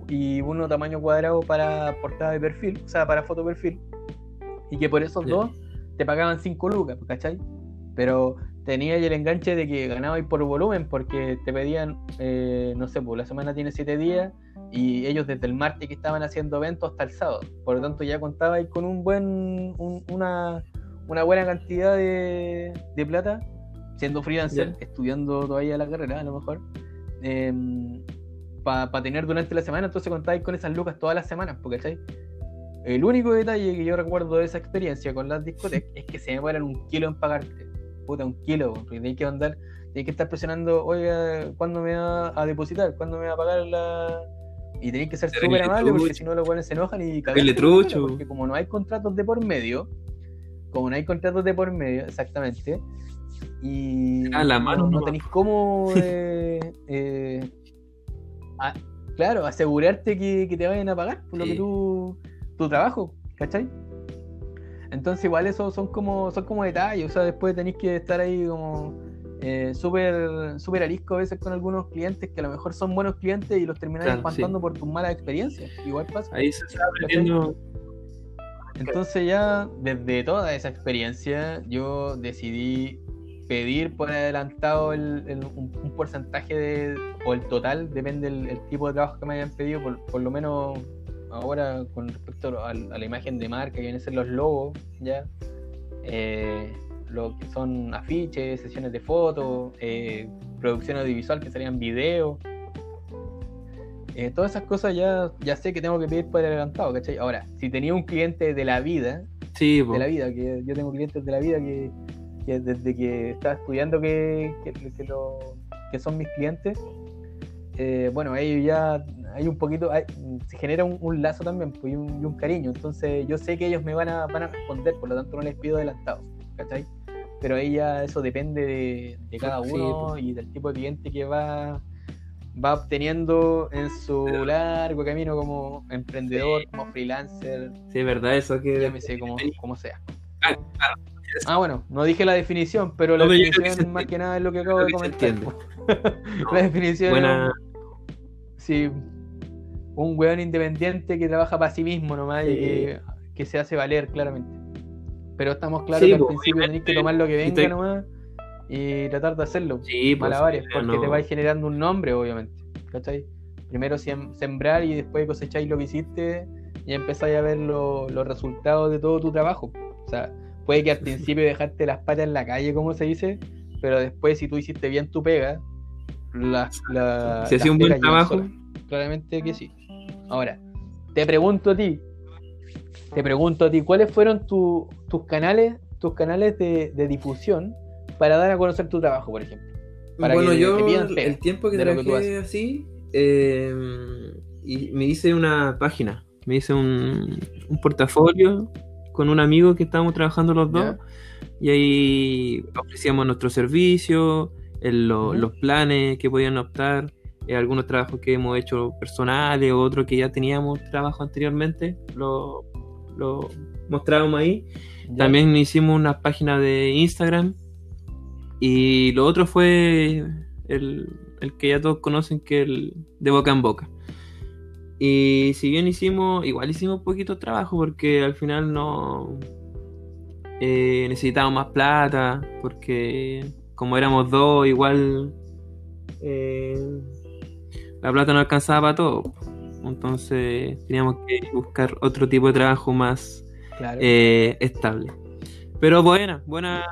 y uno tamaño cuadrado para portada de perfil, o sea, para foto perfil. Y que por esos dos te pagaban 5 lucas, ¿cachai? Pero tenía ahí el enganche de que ganabais por volumen, porque te pedían, eh, no sé, pues la semana tiene 7 días y ellos desde el martes que estaban haciendo eventos hasta el sábado. Por lo tanto, ya contabais con un buen, un- una, una buena cantidad de, de plata, siendo freelancer, estudiando todavía la carrera, a lo mejor. Para tener durante la semana, entonces contáis con esas lucas todas las semanas, porque ¿cachai? El único detalle que yo recuerdo de esa experiencia con las discotecas es que se me mueren un kilo en pagarte. Puta, un kilo, porque tenés que andar, tenés que estar presionando, oiga, ¿cuándo me va a depositar? ¿Cuándo me va a pagar la.? Y tenéis que ser súper amable porque si no los buenos se enojan y cagaste, trucho. Porque como no hay contratos de por medio, como no hay contratos de por medio, exactamente, y Ah, la mano no, no tenéis cómo, eh, eh, a- claro, asegurarte que, que te vayan a pagar por lo que tú, tu trabajo, ¿cachai? Entonces igual eso son como, son como detalles, o sea, después tenéis que estar ahí como eh, súper súper arisco a veces con algunos clientes que a lo mejor son buenos clientes y los termináis Claro, espantando por tus malas experiencias, igual pasa. Ahí se está aprendiendo. Entonces ya desde toda esa experiencia yo decidí pedir por adelantado el, el- un, un porcentaje de, o el total, depende del el tipo de trabajo que me hayan pedido, por, por lo menos ahora con respecto a, a la imagen de marca, que vienen a ser los logos, ya, eh, lo que son afiches, sesiones de fotos, eh, producción audiovisual que serían videos. Eh, todas esas cosas ya, ya sé que tengo que pedir por adelantado, ¿cachai? Ahora, si tenía un cliente de la vida, Sí, de la vida, que yo tengo clientes de la vida que, que desde que estaba estudiando que, que, que lo- que son mis clientes, eh, bueno, ellos ya hay un poquito, hay- se genera un, un lazo también pues, y, un, y un cariño, entonces yo sé que ellos me van a, van a responder, por lo tanto no les pido adelantado, ¿cachai? Pero ahí ya eso depende de, de cada Sí, uno pues. y del tipo de cliente que va va obteniendo en su largo camino como emprendedor, como freelancer, Sí, es verdad, eso que. llámese como, como sea. Ah, claro. Ah, bueno, no dije la definición, pero la No, que definición se más que nada es lo que acabo de que comentar. la definición Buena. es sí, un weón independiente que trabaja para sí mismo nomás y que, que se hace valer claramente. Pero estamos claros Sí, que al principio tenés obviamente, que tomar lo que venga nomás y tratar de hacerlo. Sí, pues, malabares, porque no. te vais generando un nombre, obviamente. ¿Cachai? Primero sem- sembrar y después cosecháis lo que hiciste y empezáis a ver lo- los resultados de todo tu trabajo. O sea, puede que al principio dejaste las patas en la calle, como se dice, pero después si tú hiciste bien tu pega, la, la, Si hacía un buen trabajo. Claramente que sí. Ahora, te pregunto a ti, te pregunto a ti, ¿cuáles fueron tu- tus canales, tus canales de, de difusión para dar a conocer tu trabajo, por ejemplo? Para bueno, que yo pidan el, tiempo que que trabajé así, eh, y me hice una página, me hice un, un portafolio con un amigo que estábamos trabajando los dos, y ahí ofrecíamos nuestros servicios, el- lo- Ujú. los planes que podían optar, eh, algunos trabajos que hemos hecho personales, otros que ya teníamos trabajo anteriormente, lo, lo mostrábamos ahí. También hicimos una página de Instagram. Y lo otro fue el, el que ya todos conocen, que es el de boca en boca. Y si bien hicimos, igual hicimos poquito trabajo porque al final no eh, necesitábamos más plata, porque como éramos dos, igual eh, la plata no alcanzaba para todo. Entonces teníamos que buscar otro tipo de trabajo más Claro. eh, estable. Pero buena, buena.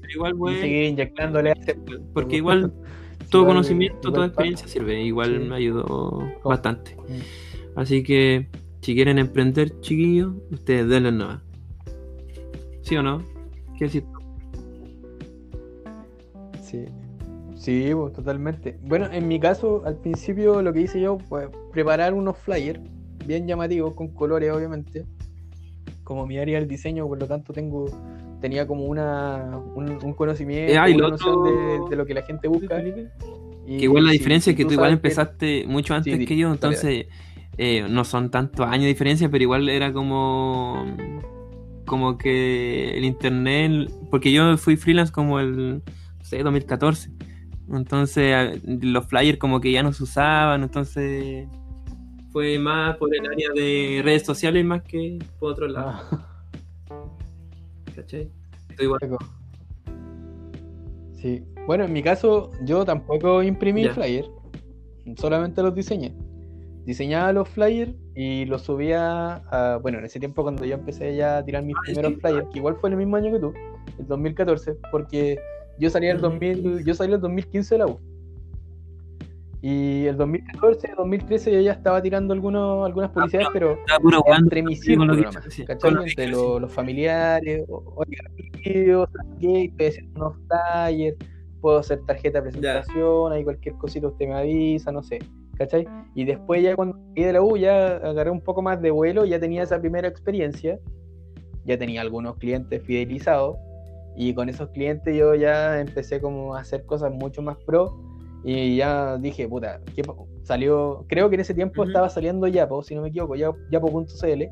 pero Igual y buena, seguir inyectándole a ese- porque igual todo conocimiento, toda experiencia sirve. Igual Sí. me ayudó bastante. Mm. Así que si quieren emprender, chiquillos, ustedes denle nomás. ¿Sí o no? ¿Qué decir? Sí, sí, pues, totalmente. Bueno, en mi caso, al principio lo que hice yo fue preparar unos flyers bien llamativos, con colores obviamente. Como mi área del diseño, por lo tanto tengo tenía como una un, un conocimiento, Eh, ah, una noción de, de lo que la gente busca. Que Y igual la diferencia si es que tú igual que- empezaste mucho antes que yo, entonces eh, no son tantos años de diferencia, pero igual era como como que el internet, porque yo fui freelance como el no sé, 2014. Entonces los flyers como que ya no se usaban, entonces fue más por el área de redes sociales más que por otro lado, Ah, ¿cachai? Estoy igual. Sí. Bueno, en mi caso, yo tampoco imprimí Ya. flyer, solamente los diseñé. Diseñaba los flyers y los subía a. Bueno, en ese tiempo, cuando yo empecé ya a tirar mis Ah, primeros sí. flyers, que igual fue en el mismo año que tú, el 2014, porque yo salí el Ujú. 2000, yo salí el 2015 de la U. Y el 2014, 2013 yo ya estaba tirando algunos, algunas publicidades, pero Estaba puro entre mis lo círculos que- nomás, sí, lo Entre lo- los familiares, o- oye, amigos, ¿qué? estoy haciendo unos flyers, puedo hacer tarjeta de presentación, hay cualquier cosita usted me avisa, no sé, ¿cachai? Y después ya cuando salí de la U ya agarré un poco más de vuelo, ya tenía esa primera experiencia, ya tenía algunos clientes fidelizados, y con esos clientes yo ya empecé como a hacer cosas mucho más pro, y ya dije, puta, ¿qué salió, creo que en ese tiempo estaba saliendo Yapo, si no me equivoco, ya- Yapo.cl,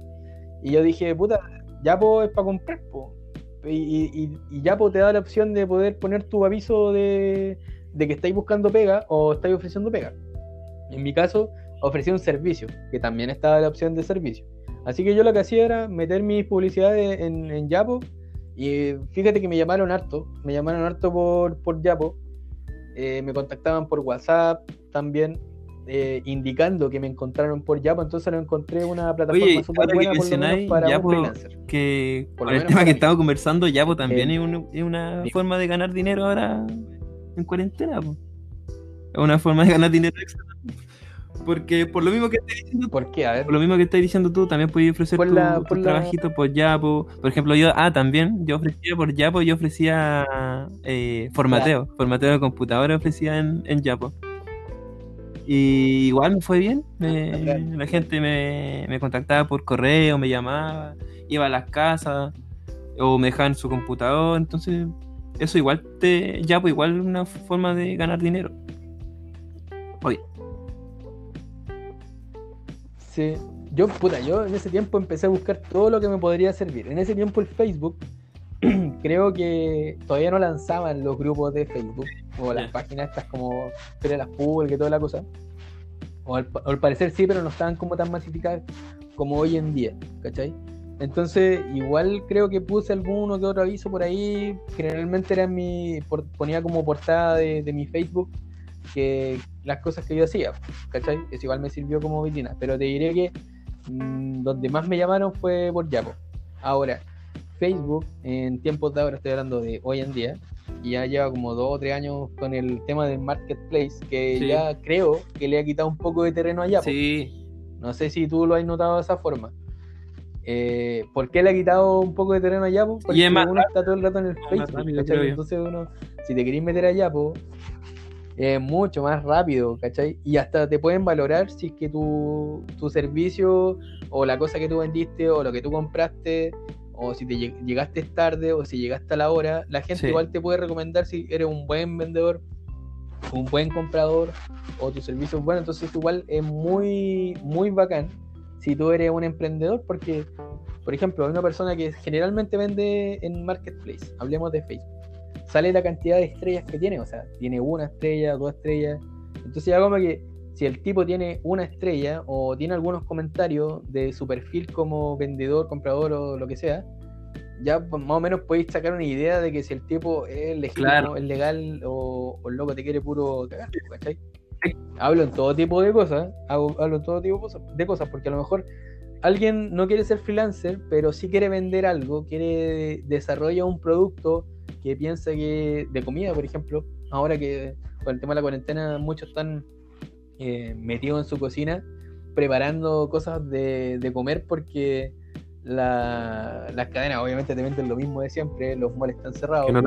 y yo dije, puta, Yapo es para comprar, po. Y, y, y- y Yapo te da la opción de poder poner tu aviso de, de que estáis buscando pega o estáis ofreciendo pega. En mi caso, ofrecía un servicio, que también estaba la opción de servicio. Así que yo lo que hacía era meter mis publicidades en, en Yapo. Y fíjate que me llamaron harto, me llamaron harto por, por Yapo. Eh, me contactaban por WhatsApp también, eh, indicando que me encontraron por Yapo. Entonces lo encontré una plataforma súper que buena por lo menos mencionáis para Yapo, freelancer. que Por el tema que estaba conversando, ya pues también Eh, es, un- es una forma de ganar dinero ahora en cuarentena. Es una forma de ganar dinero extra. Porque por lo mismo que estás diciendo, ¿Por qué? A ver. por lo mismo que estás diciendo tú, también puedes ofrecer Por tu, la- tus por la- trabajitos por Yapo. Por ejemplo, yo, ah, también, yo ofrecía por Yapo, yo ofrecía eh, formateo, formateo de computadora ofrecía en, en Yapo. Y igual me fue bien, me- Bacán. la gente me, me contactaba por correo, me llamaba, iba a las casas o me dejaban su computador, entonces eso igual te, Yapo igual una forma de ganar dinero. Oye, Sí. Yo, puta, yo en ese tiempo empecé a buscar todo lo que me podría servir. En ese tiempo el Facebook, creo que todavía no lanzaban los grupos de Facebook o las páginas estas como Feria las Públicas y toda la cosa. O al, o al parecer sí, pero no estaban como tan masificadas como hoy en día, ¿cachai? Entonces, igual creo que puse alguno que otro aviso por ahí. Generalmente era mi. por- ponía como portada de, de mi Facebook que las cosas que yo hacía, ¿cachai? Eso igual me sirvió como vitrina. Pero te diré que mm, donde más me llamaron fue por Yapo. Ahora, Facebook, en tiempos de ahora, estoy hablando de hoy en día, y ya lleva como dos o tres años con el tema del marketplace, que Sí. ya creo que le ha quitado un poco de terreno allá. po. Sí, No sé si tú lo has notado de esa forma. Eh, ¿Por qué le ha quitado un poco de terreno allá? po? Porque Y más uno está todo el rato en el más Facebook. creo yo. Entonces uno, si te querés meter allá, po, es mucho más rápido, ¿cachai? Y hasta te pueden valorar si es que tu, tu servicio o la cosa que tú vendiste o lo que tú compraste o si te lleg- llegaste tarde o si llegaste a la hora, la gente Sí. igual te puede recomendar si eres un buen vendedor, un buen comprador o tu servicio es bueno. Entonces igual es muy, muy bacán si tú eres un emprendedor porque, por ejemplo, hay una persona que generalmente vende en Marketplace, hablemos de Facebook sale la cantidad de estrellas que tiene, o sea, tiene una estrella, dos estrellas. Entonces ya como que si el tipo tiene una estrella o tiene algunos comentarios de su perfil como vendedor, comprador o lo que sea, ya pues, más o menos podéis sacar una idea de que si el tipo es legítimo, Claro. es legal o, o el loco te quiere puro cagar, ¿cachai? Hablo en todo tipo de cosas, hago- hablo en todo tipo de cosas- de cosas, porque a lo mejor alguien no quiere ser freelancer, pero sí quiere vender algo, quiere desarrollar un producto que piensa que de comida, por ejemplo, ahora que con el tema de la cuarentena muchos están eh, metidos en su cocina preparando cosas de, de comer porque la- las cadenas obviamente te venden lo mismo de siempre, los malls están cerrados, que no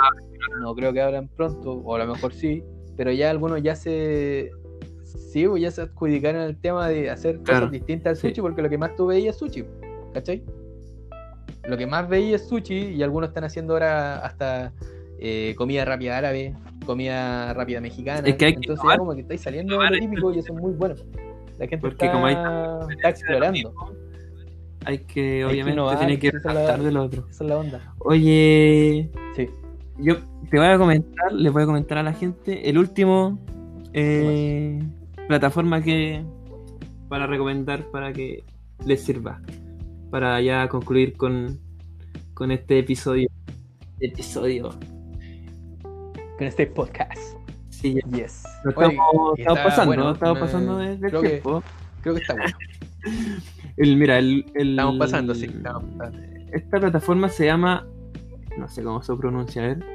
no creo que abran pronto, o a lo mejor sí, pero ya algunos ya se sí, pues ya se adjudicaron el tema de hacer Claro, cosas distintas al sí. sushi, porque lo que más tú veías es sushi, ¿cachai? Lo que más veías es sushi, y algunos están haciendo ahora hasta eh, comida rápida árabe, comida rápida mexicana. Es que hay que Entonces como que estáis saliendo de lo típico y eso es muy bueno. La gente Porque está, como hay está explorando. hay que, que obviamente, tiene que rescatar del otro. Esa es la onda. Oye, Sí. yo te voy a comentar, les voy a comentar a la gente el último eh, plataforma que para recomendar para que les sirva para ya concluir con, con este episodio episodio Con este podcast. sí ya. Yes. Lo estamos, estamos está pasando bueno, estamos me- pasando desde el creo que- tiempo Creo que está bueno. el, mira el, el- Estamos pasando, sí. Estamos pasando. esta plataforma se llama no sé cómo se pronuncia a ver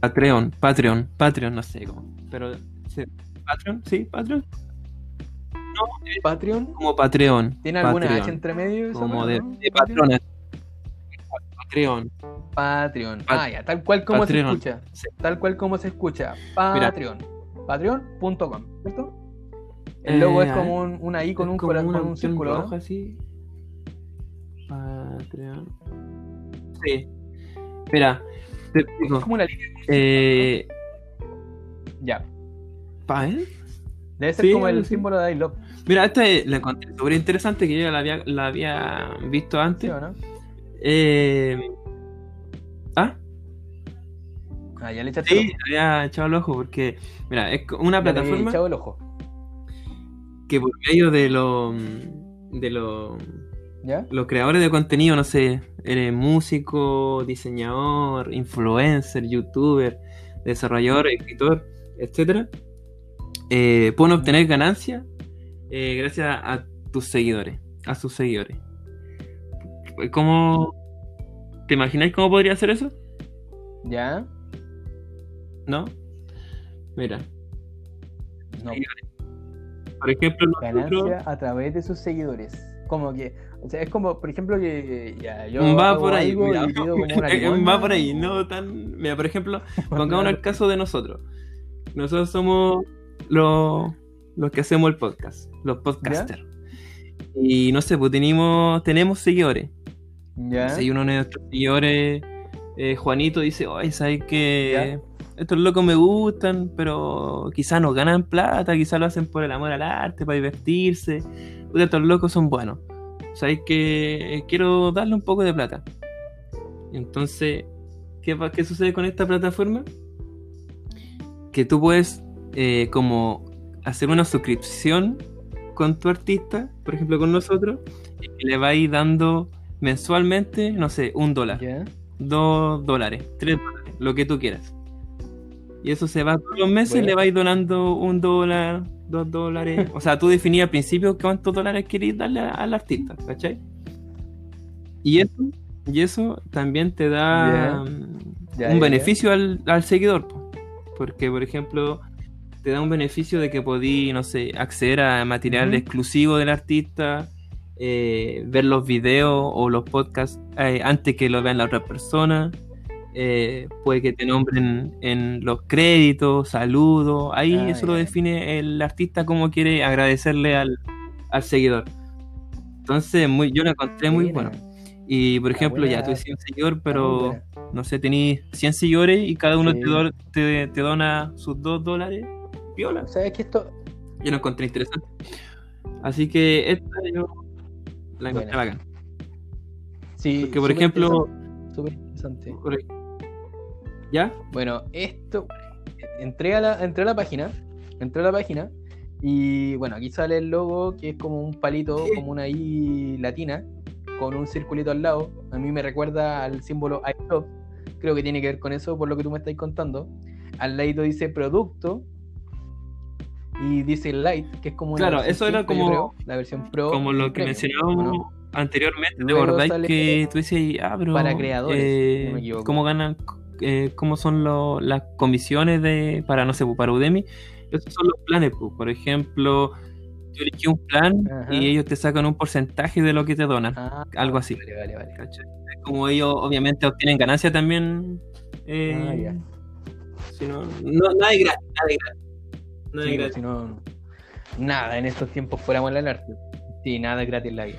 Patreon Patreon Patreon no sé cómo pero se- Patreon sí Patreon Patreon. como Patreon ¿Tiene alguna Patreon, H entre medio? como de, no? de Patreon. patrones Patreon Patreon. Pat- Ah, ya, tal cual como Patreon. se escucha. Sí. Tal cual como se escucha. Patreon. Patreon.com, ¿cierto? El logo Eh, es como un, una I con un, como cora- una con un círculo. ¿no? así Patreon sí mira te explico Es como una línea. eh, Ya. ¿pa' él? Debe ser Sí, como el sí. símbolo de I love. Mira, esta es- la encontré súper interesante que yo ya la había, la había visto ¿Sí antes. o no? Eh, ¿Ah? Ah, ya le echaste Sí, había echado el ojo porque, mira, es una Ya le plataforma echado el ojo. que por medio de los de los los creadores de contenido, no sé, eres músico, diseñador, influencer, youtuber, desarrollador, escritor, etcétera, eh, pueden obtener ganancias eh, gracias a tus seguidores, a sus seguidores. ¿Cómo te imagináis cómo podría hacer eso? ¿Ya? ¿No? Mira, No. por ejemplo, nosotros Ganancia a través de sus seguidores. Como que, o sea, es como, por ejemplo, que ya yo va por ahí, mira, va por ahí, no tan. Mira, por ejemplo, pongamos el caso de nosotros. Nosotros somos los, los que hacemos el podcast, los podcasters. Y no sé, pues tenemos, tenemos seguidores. ¿Ya? Si uno de nuestros seguidores, eh, Juanito, dice, oye, ¿sabes que Estos locos me gustan, pero quizás no ganan plata, quizás lo hacen por el amor al arte, para divertirse. Estos locos son buenos. ¿Sabes que Quiero darle un poco de plata. Entonces, ¿qué, qué sucede con esta plataforma? Que tú puedes eh, como hacer una suscripción con tu artista, por ejemplo con nosotros, y le vais dando mensualmente, no sé, un dólar, dos dólares, tres dólares, lo que tú quieras. Y eso se va todos los meses, Bueno. le vais donando un dólar, dos dólares. O sea, tú definías al principio cuántos dólares querías darle al artista, ¿cachai? Y eso Y eso también te da mm, un beneficio al, al seguidor. po. Porque, por ejemplo, te da un beneficio de que podí, no sé, acceder a material exclusivo del artista, eh, ver los videos o los podcasts eh, antes que lo vean la otra persona. eh, puede que te nombren en los créditos, saludos. Ahí Ah, eso lo define el artista como quiere agradecerle al, al seguidor. Entonces, muy, yo lo encontré muy bueno. Y por ejemplo, ya tú hiciste un seguidor, Muy pero no sé, tenéis 100 seguidores y cada uno Sí. te, do- te, te dona sus 2 dólares. Viola. ¿Sabes que esto? Yo lo encontré interesante. Así que esta yo la encontré Buena. bacán. Sí. Porque, por ejemplo, Súper interesante. por- ¿ya? Bueno, esto. Entré a la, entré a la página. Entré a la página. Y bueno, aquí sale el logo que es como un palito, como una I latina, con un circulito al lado. A mí me recuerda al símbolo I. Creo que tiene que ver con eso, por lo que tú me estás contando. Al ladito dice producto. Y dice light, que es como una Claro, eso era yo como- creo, la versión pro. Como lo que mencionábamos ¿o no? anteriormente, ¿te acordáis que tú dices, ah, pero, para creadores, eh, no me. ¿cómo ganan, eh, cómo son lo- las comisiones de, para, no sé, pues, para Udemy? Esos son los planes, pues. por ejemplo, tú elegí un plan Ajá. y ellos te sacan un porcentaje de lo que te donan, Ah, algo así. Vale, vale, vale. Como ellos obviamente obtienen ganancia también. eh, Ah, ya. si no, no, nada es gratis, nada es gratis. Nada es Sí, gratis. no, nada, en estos tiempos fuera mola el arte. Sí, nada es gratis en la vida.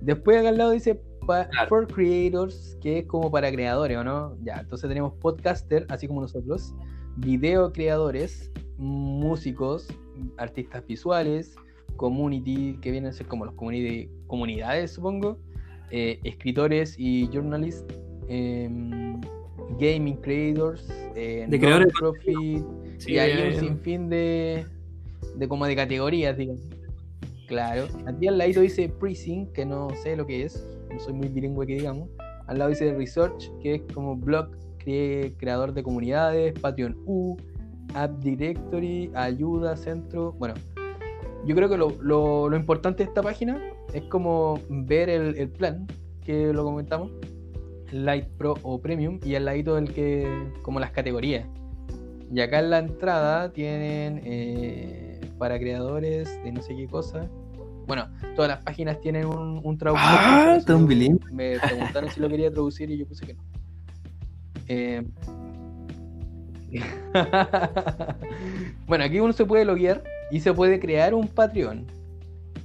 Después acá al lado dice Claro. for creators, que es como para creadores, ¿o no? Ya, entonces tenemos podcaster, así como nosotros, video creadores, músicos, artistas visuales, community, que vienen a ser como los community, comunidades, supongo, eh, escritores y journalists, em, gaming creators, eh, De creadores Sí, y hay eh, un sinfín de, de como de categorías, digamos. Claro. Aquí al ladito dice Precinct, que no sé lo que es, no soy muy bilingüe que digamos. Al lado dice Research, que es como blog, cre- creador de comunidades, Patreon U, App Directory, ayuda, centro. Bueno, yo creo que lo, lo- lo importante de esta página es como ver el, el plan, que lo comentamos, Light Pro o Premium, y al ladito del que, como las categorías. Y acá en la entrada tienen eh, para creadores de no sé qué cosa. Bueno, todas las páginas tienen un, un traductor. Ah, tan bilingüe. Me preguntaron si lo quería traducir y yo puse que no. Eh, bueno, aquí uno se puede loguear y se puede crear un Patreon.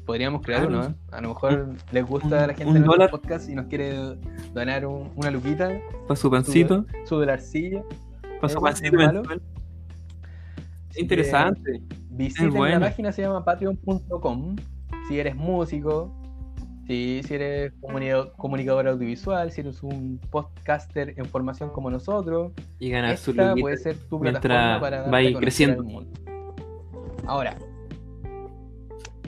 Podríamos crear uno, ¿eh? A lo mejor les gusta a la gente un de nuestro dólar. podcast y nos quiere donar un- una luquita, Para su pancito, su dolarcillo. para su ¿eso pancito Interesante. Visiten bueno. la página, se llama patreon.com. Si eres músico, si, si eres comuni- comunicador audiovisual, si eres un podcaster en formación como nosotros, Y ganar su esta luquita. puede ser tu plataforma para va creciendo. al mundo. Ahora,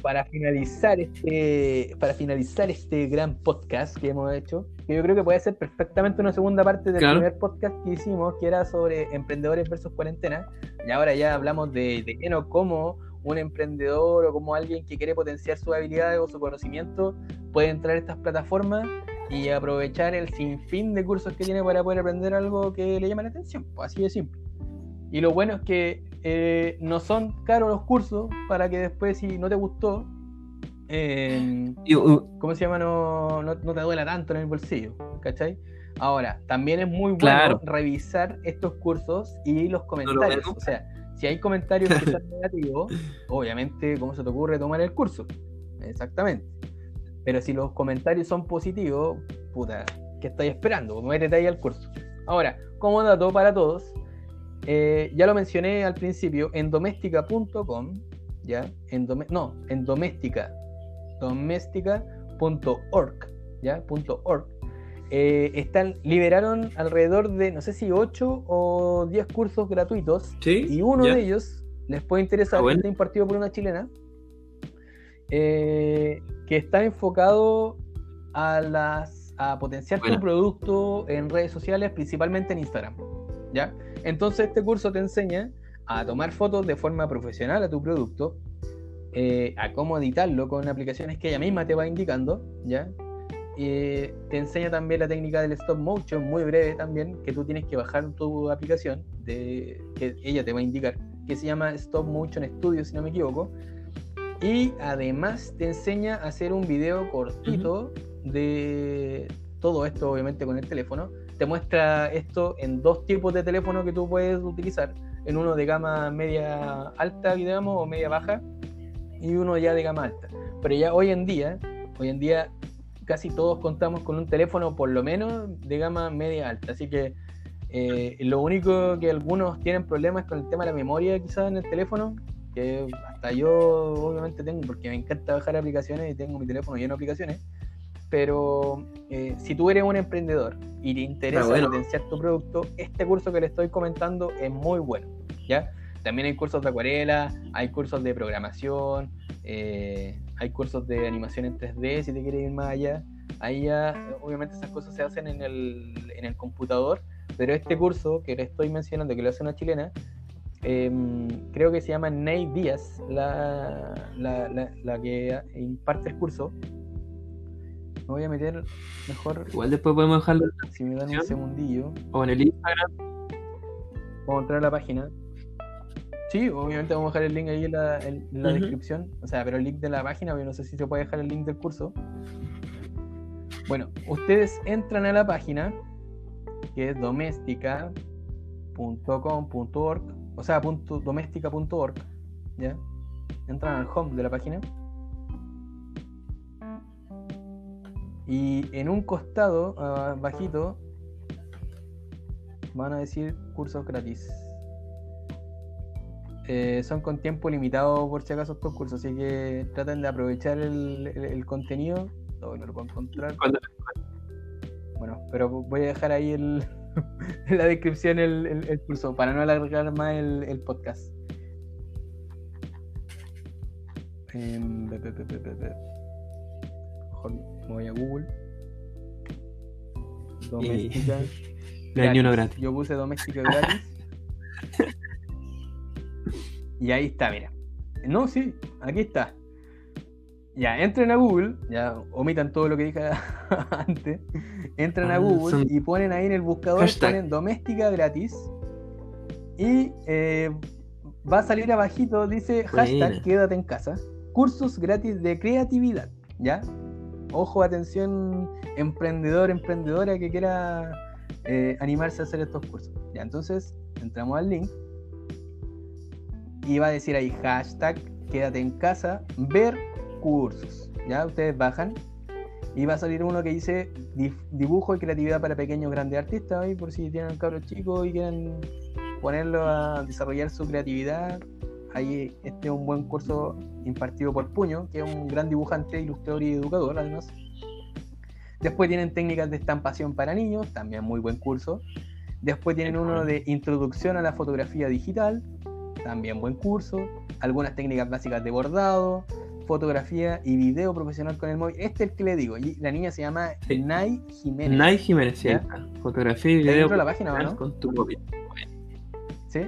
para finalizar este, para finalizar este gran podcast que hemos hecho, que yo creo que puede ser perfectamente una segunda parte del Claro. primer podcast que hicimos, que era sobre emprendedores versus cuarentena, y ahora ya hablamos de, de lleno cómo un emprendedor o como alguien que quiere potenciar sus habilidades o su conocimiento puede entrar a estas plataformas y aprovechar el sinfín de cursos que tiene para poder aprender algo que le llame la atención, pues así de simple. Y lo bueno es que eh, no son caros los cursos para que después si no te gustó, eh, uh, ¿cómo se llama? No, no, no te duela tanto en el bolsillo, ¿cachai? Ahora, también es muy bueno Claro. revisar estos cursos y los comentarios. o sea, si hay comentarios que son negativos, obviamente, ¿cómo se te ocurre tomar el curso? Exactamente. Pero si los comentarios son positivos, puta, ¿qué estáis esperando? Métete ahí al curso. Ahora, como dato para todos, eh, ya lo mencioné al principio, en doméstica.com, ¿ya? En dome- no, en doméstica, doméstica.org, ¿ya? Punto .org. Eh, están, liberaron alrededor de, no sé si 8 o 10 cursos gratuitos sí, y uno de ellos les puede interesar, Ah, bueno. está impartido por una chilena, eh, que está enfocado a las a potenciar Buena. tu producto en redes sociales, principalmente en Instagram. ¿ya? Entonces este curso te enseña a tomar fotos de forma profesional a tu producto, eh, a cómo editarlo con aplicaciones que ella misma te va indicando, ¿ya? eh, te enseña también la técnica del stop motion, muy breve también, que tú tienes que bajar tu aplicación, de, que ella te va a indicar, que se llama Stop Motion Studio, si no me equivoco. Y además te enseña a hacer un video cortito de todo esto, obviamente con el teléfono. Te muestra esto en dos tipos de teléfono que tú puedes utilizar. En uno de gama media alta, digamos, o media baja, y uno ya de gama alta. Pero ya hoy en día, hoy en día casi todos contamos con un teléfono por lo menos de gama media alta. Así que eh, lo único que algunos tienen problemas con el tema de la memoria quizás en el teléfono, que hasta yo obviamente tengo, porque me encanta bajar aplicaciones y tengo mi teléfono lleno de aplicaciones. Pero eh, si tú eres un emprendedor y te interesa potenciar tu producto, este curso que le estoy comentando es muy bueno. ¿ya? También hay cursos de acuarela, hay cursos de programación, eh, hay cursos de animación en 3D si te quieres ir más allá. Ahí ya, obviamente, esas cosas se hacen en el, en el computador, pero este curso que le estoy mencionando, que lo hace una chilena, em, creo que se llama Ney Díaz, la, la, que imparte el curso. Me voy a meter mejor. Igual después podemos dejarlo. Si me dan un segundillo. O en el Instagram. Vamos a entrar a la página. Sí, obviamente vamos a dejar el link ahí en la, descripción. O sea, pero el link de la página, yo no sé si se puede dejar el link del curso. Bueno, ustedes entran a la página, que es doméstica.com.org, o sea, doméstica.org, ¿ya? Entran al home de la página. Y en un costado, bajito, van a decir cursos gratis. Eh, son con tiempo limitado por si acaso estos cursos, así que traten de aprovechar el, contenido. No, lo puedo encontrar. Bueno, pero voy a dejar ahí el, en la descripción el, curso para no alargar más el, podcast. Voy a Google. Doméstica. gratis. Yo puse doméstica gratis. Y ahí está, mira. No, sí, aquí está. Ya, entren a Google, ya omitan todo lo que dije antes. Entran a ah, Google y ponen ahí en el buscador, ponen doméstica gratis. Y eh, va a salir abajito, dice hashtag quédate en casa. Cursos gratis de creatividad, ¿ya? Ojo, atención, emprendedor, emprendedora que quiera eh, animarse a hacer estos cursos. Ya, entonces entramos al link y va a decir ahí hashtag quédate en casa, ver cursos. Ya ustedes bajan y va a salir uno que dice dibujo y creatividad para pequeños grandes artistas, ahí por si tienen cabros chicos y quieren ponerlo a desarrollar su creatividad. Ahí este es un buen curso impartido por Puño, que es un gran dibujante, ilustrador y educador además. Después tienen técnicas de estampación para niños, también muy buen curso. Después tienen uno de introducción a la fotografía digital, también buen curso, algunas técnicas básicas de bordado, fotografía y video profesional con el móvil. Este es el que le digo, y la niña se llama Nay Jiménez. Nay Jiménez, sí. Fotografía y video dentro de la página, ¿no? con tu móvil. ¿Sí?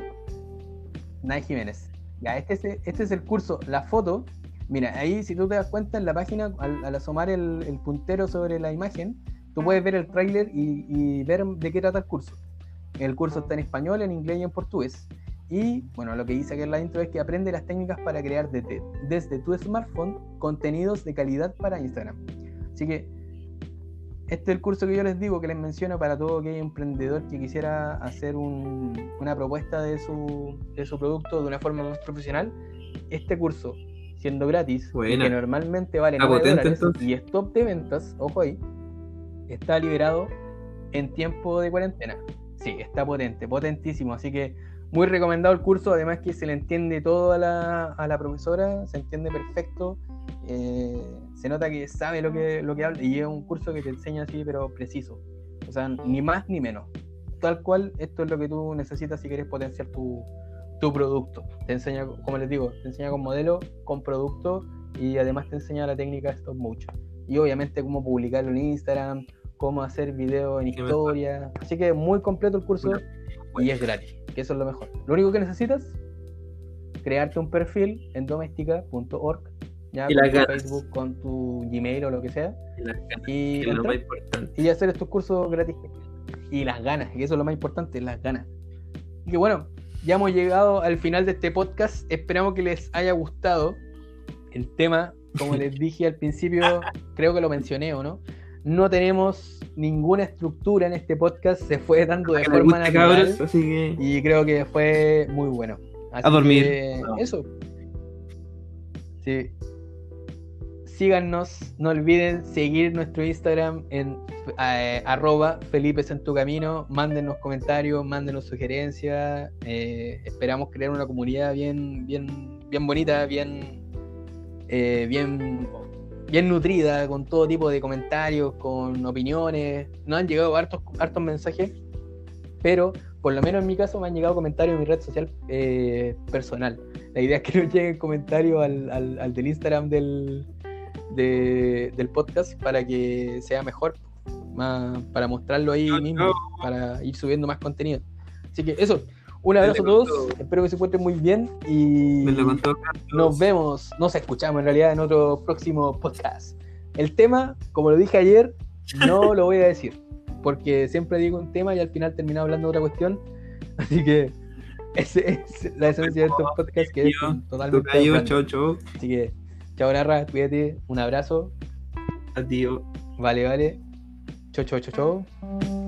Nay Jiménez. Este es, este es el curso, la foto. Mira, ahí si tú te das cuenta en la página, al, asomar el, puntero sobre la imagen, tú puedes ver el tráiler y, y ver de qué trata el curso. El curso está en español, en inglés y en portugués. Y bueno, lo que dice aquí en la intro es que aprende las técnicas para crear desde, desde tu smartphone contenidos de calidad para Instagram. Así que este es el curso que yo les digo, que les menciono para todo aquel emprendedor que quisiera hacer una propuesta de su, de su producto de una forma más profesional. Este curso, siendo gratis, que normalmente vale 9 dólares y es top de ventas, ojo ahí, está liberado en tiempo de cuarentena. Sí, está potente, potentísimo. Así que muy recomendado el curso, además que se le entiende todo a la, a la profesora, se entiende perfecto, eh, se nota que sabe lo que, lo que habla y es un curso que te enseña así, pero preciso. O sea, ni más ni menos. Tal cual, esto es lo que tú necesitas si quieres potenciar tu, tu producto. Te enseña, como les digo, te enseña con modelo, con producto y además te enseña la técnica stop motion. Y obviamente cómo publicarlo en Instagram, cómo hacer video en historia. Así que muy completo el curso y es gratis que eso es lo mejor. Lo único que necesitas, crearte un perfil en doméstica.org ya Y con tu ganas. Facebook, con tu Gmail o lo que sea, Y y, que entrar más importante. y hacer estos cursos gratis. Y las ganas, y eso es lo más importante, las ganas. Y que bueno, ya hemos llegado al final de este podcast. Esperamos que les haya gustado el tema. Como les dije al principio, creo que lo mencioné o no. No tenemos ninguna estructura en este podcast, se fue dando de forma natural. cabros, así que Y creo que fue muy bueno. Así A dormir. que No. Eso. Sí. Síganos, no olviden seguir nuestro Instagram en eh, arroba Felipe en tu camino. Mándenos comentarios, mándenos sugerencias. eh, esperamos crear una comunidad bien, bien, bien bonita, bien, eh, bien, bien nutrida, con todo tipo de comentarios, con opiniones. Nos han llegado hartos, hartos mensajes, pero por lo menos en mi caso me han llegado comentarios en mi red social eh, personal. La idea es que nos lleguen comentarios al, al- al del Instagram del, de- del podcast para que sea mejor, más, para mostrarlo ahí mismo, para ir subiendo más contenido. Así que eso, un abrazo a todos, espero que se encuentren muy bien y nos vemos, nos escuchamos en realidad en otro próximo podcast. El tema, como lo dije ayer, no lo voy a decir, porque siempre digo un tema y al final termino hablando de otra cuestión. Así que esa es la esencia de estos podcasts que es totalmente Tocayo, chao, chao. Así que, chao Narra, cuídate, un abrazo, Adiós. vale, vale. Chau, chau, chau, chau.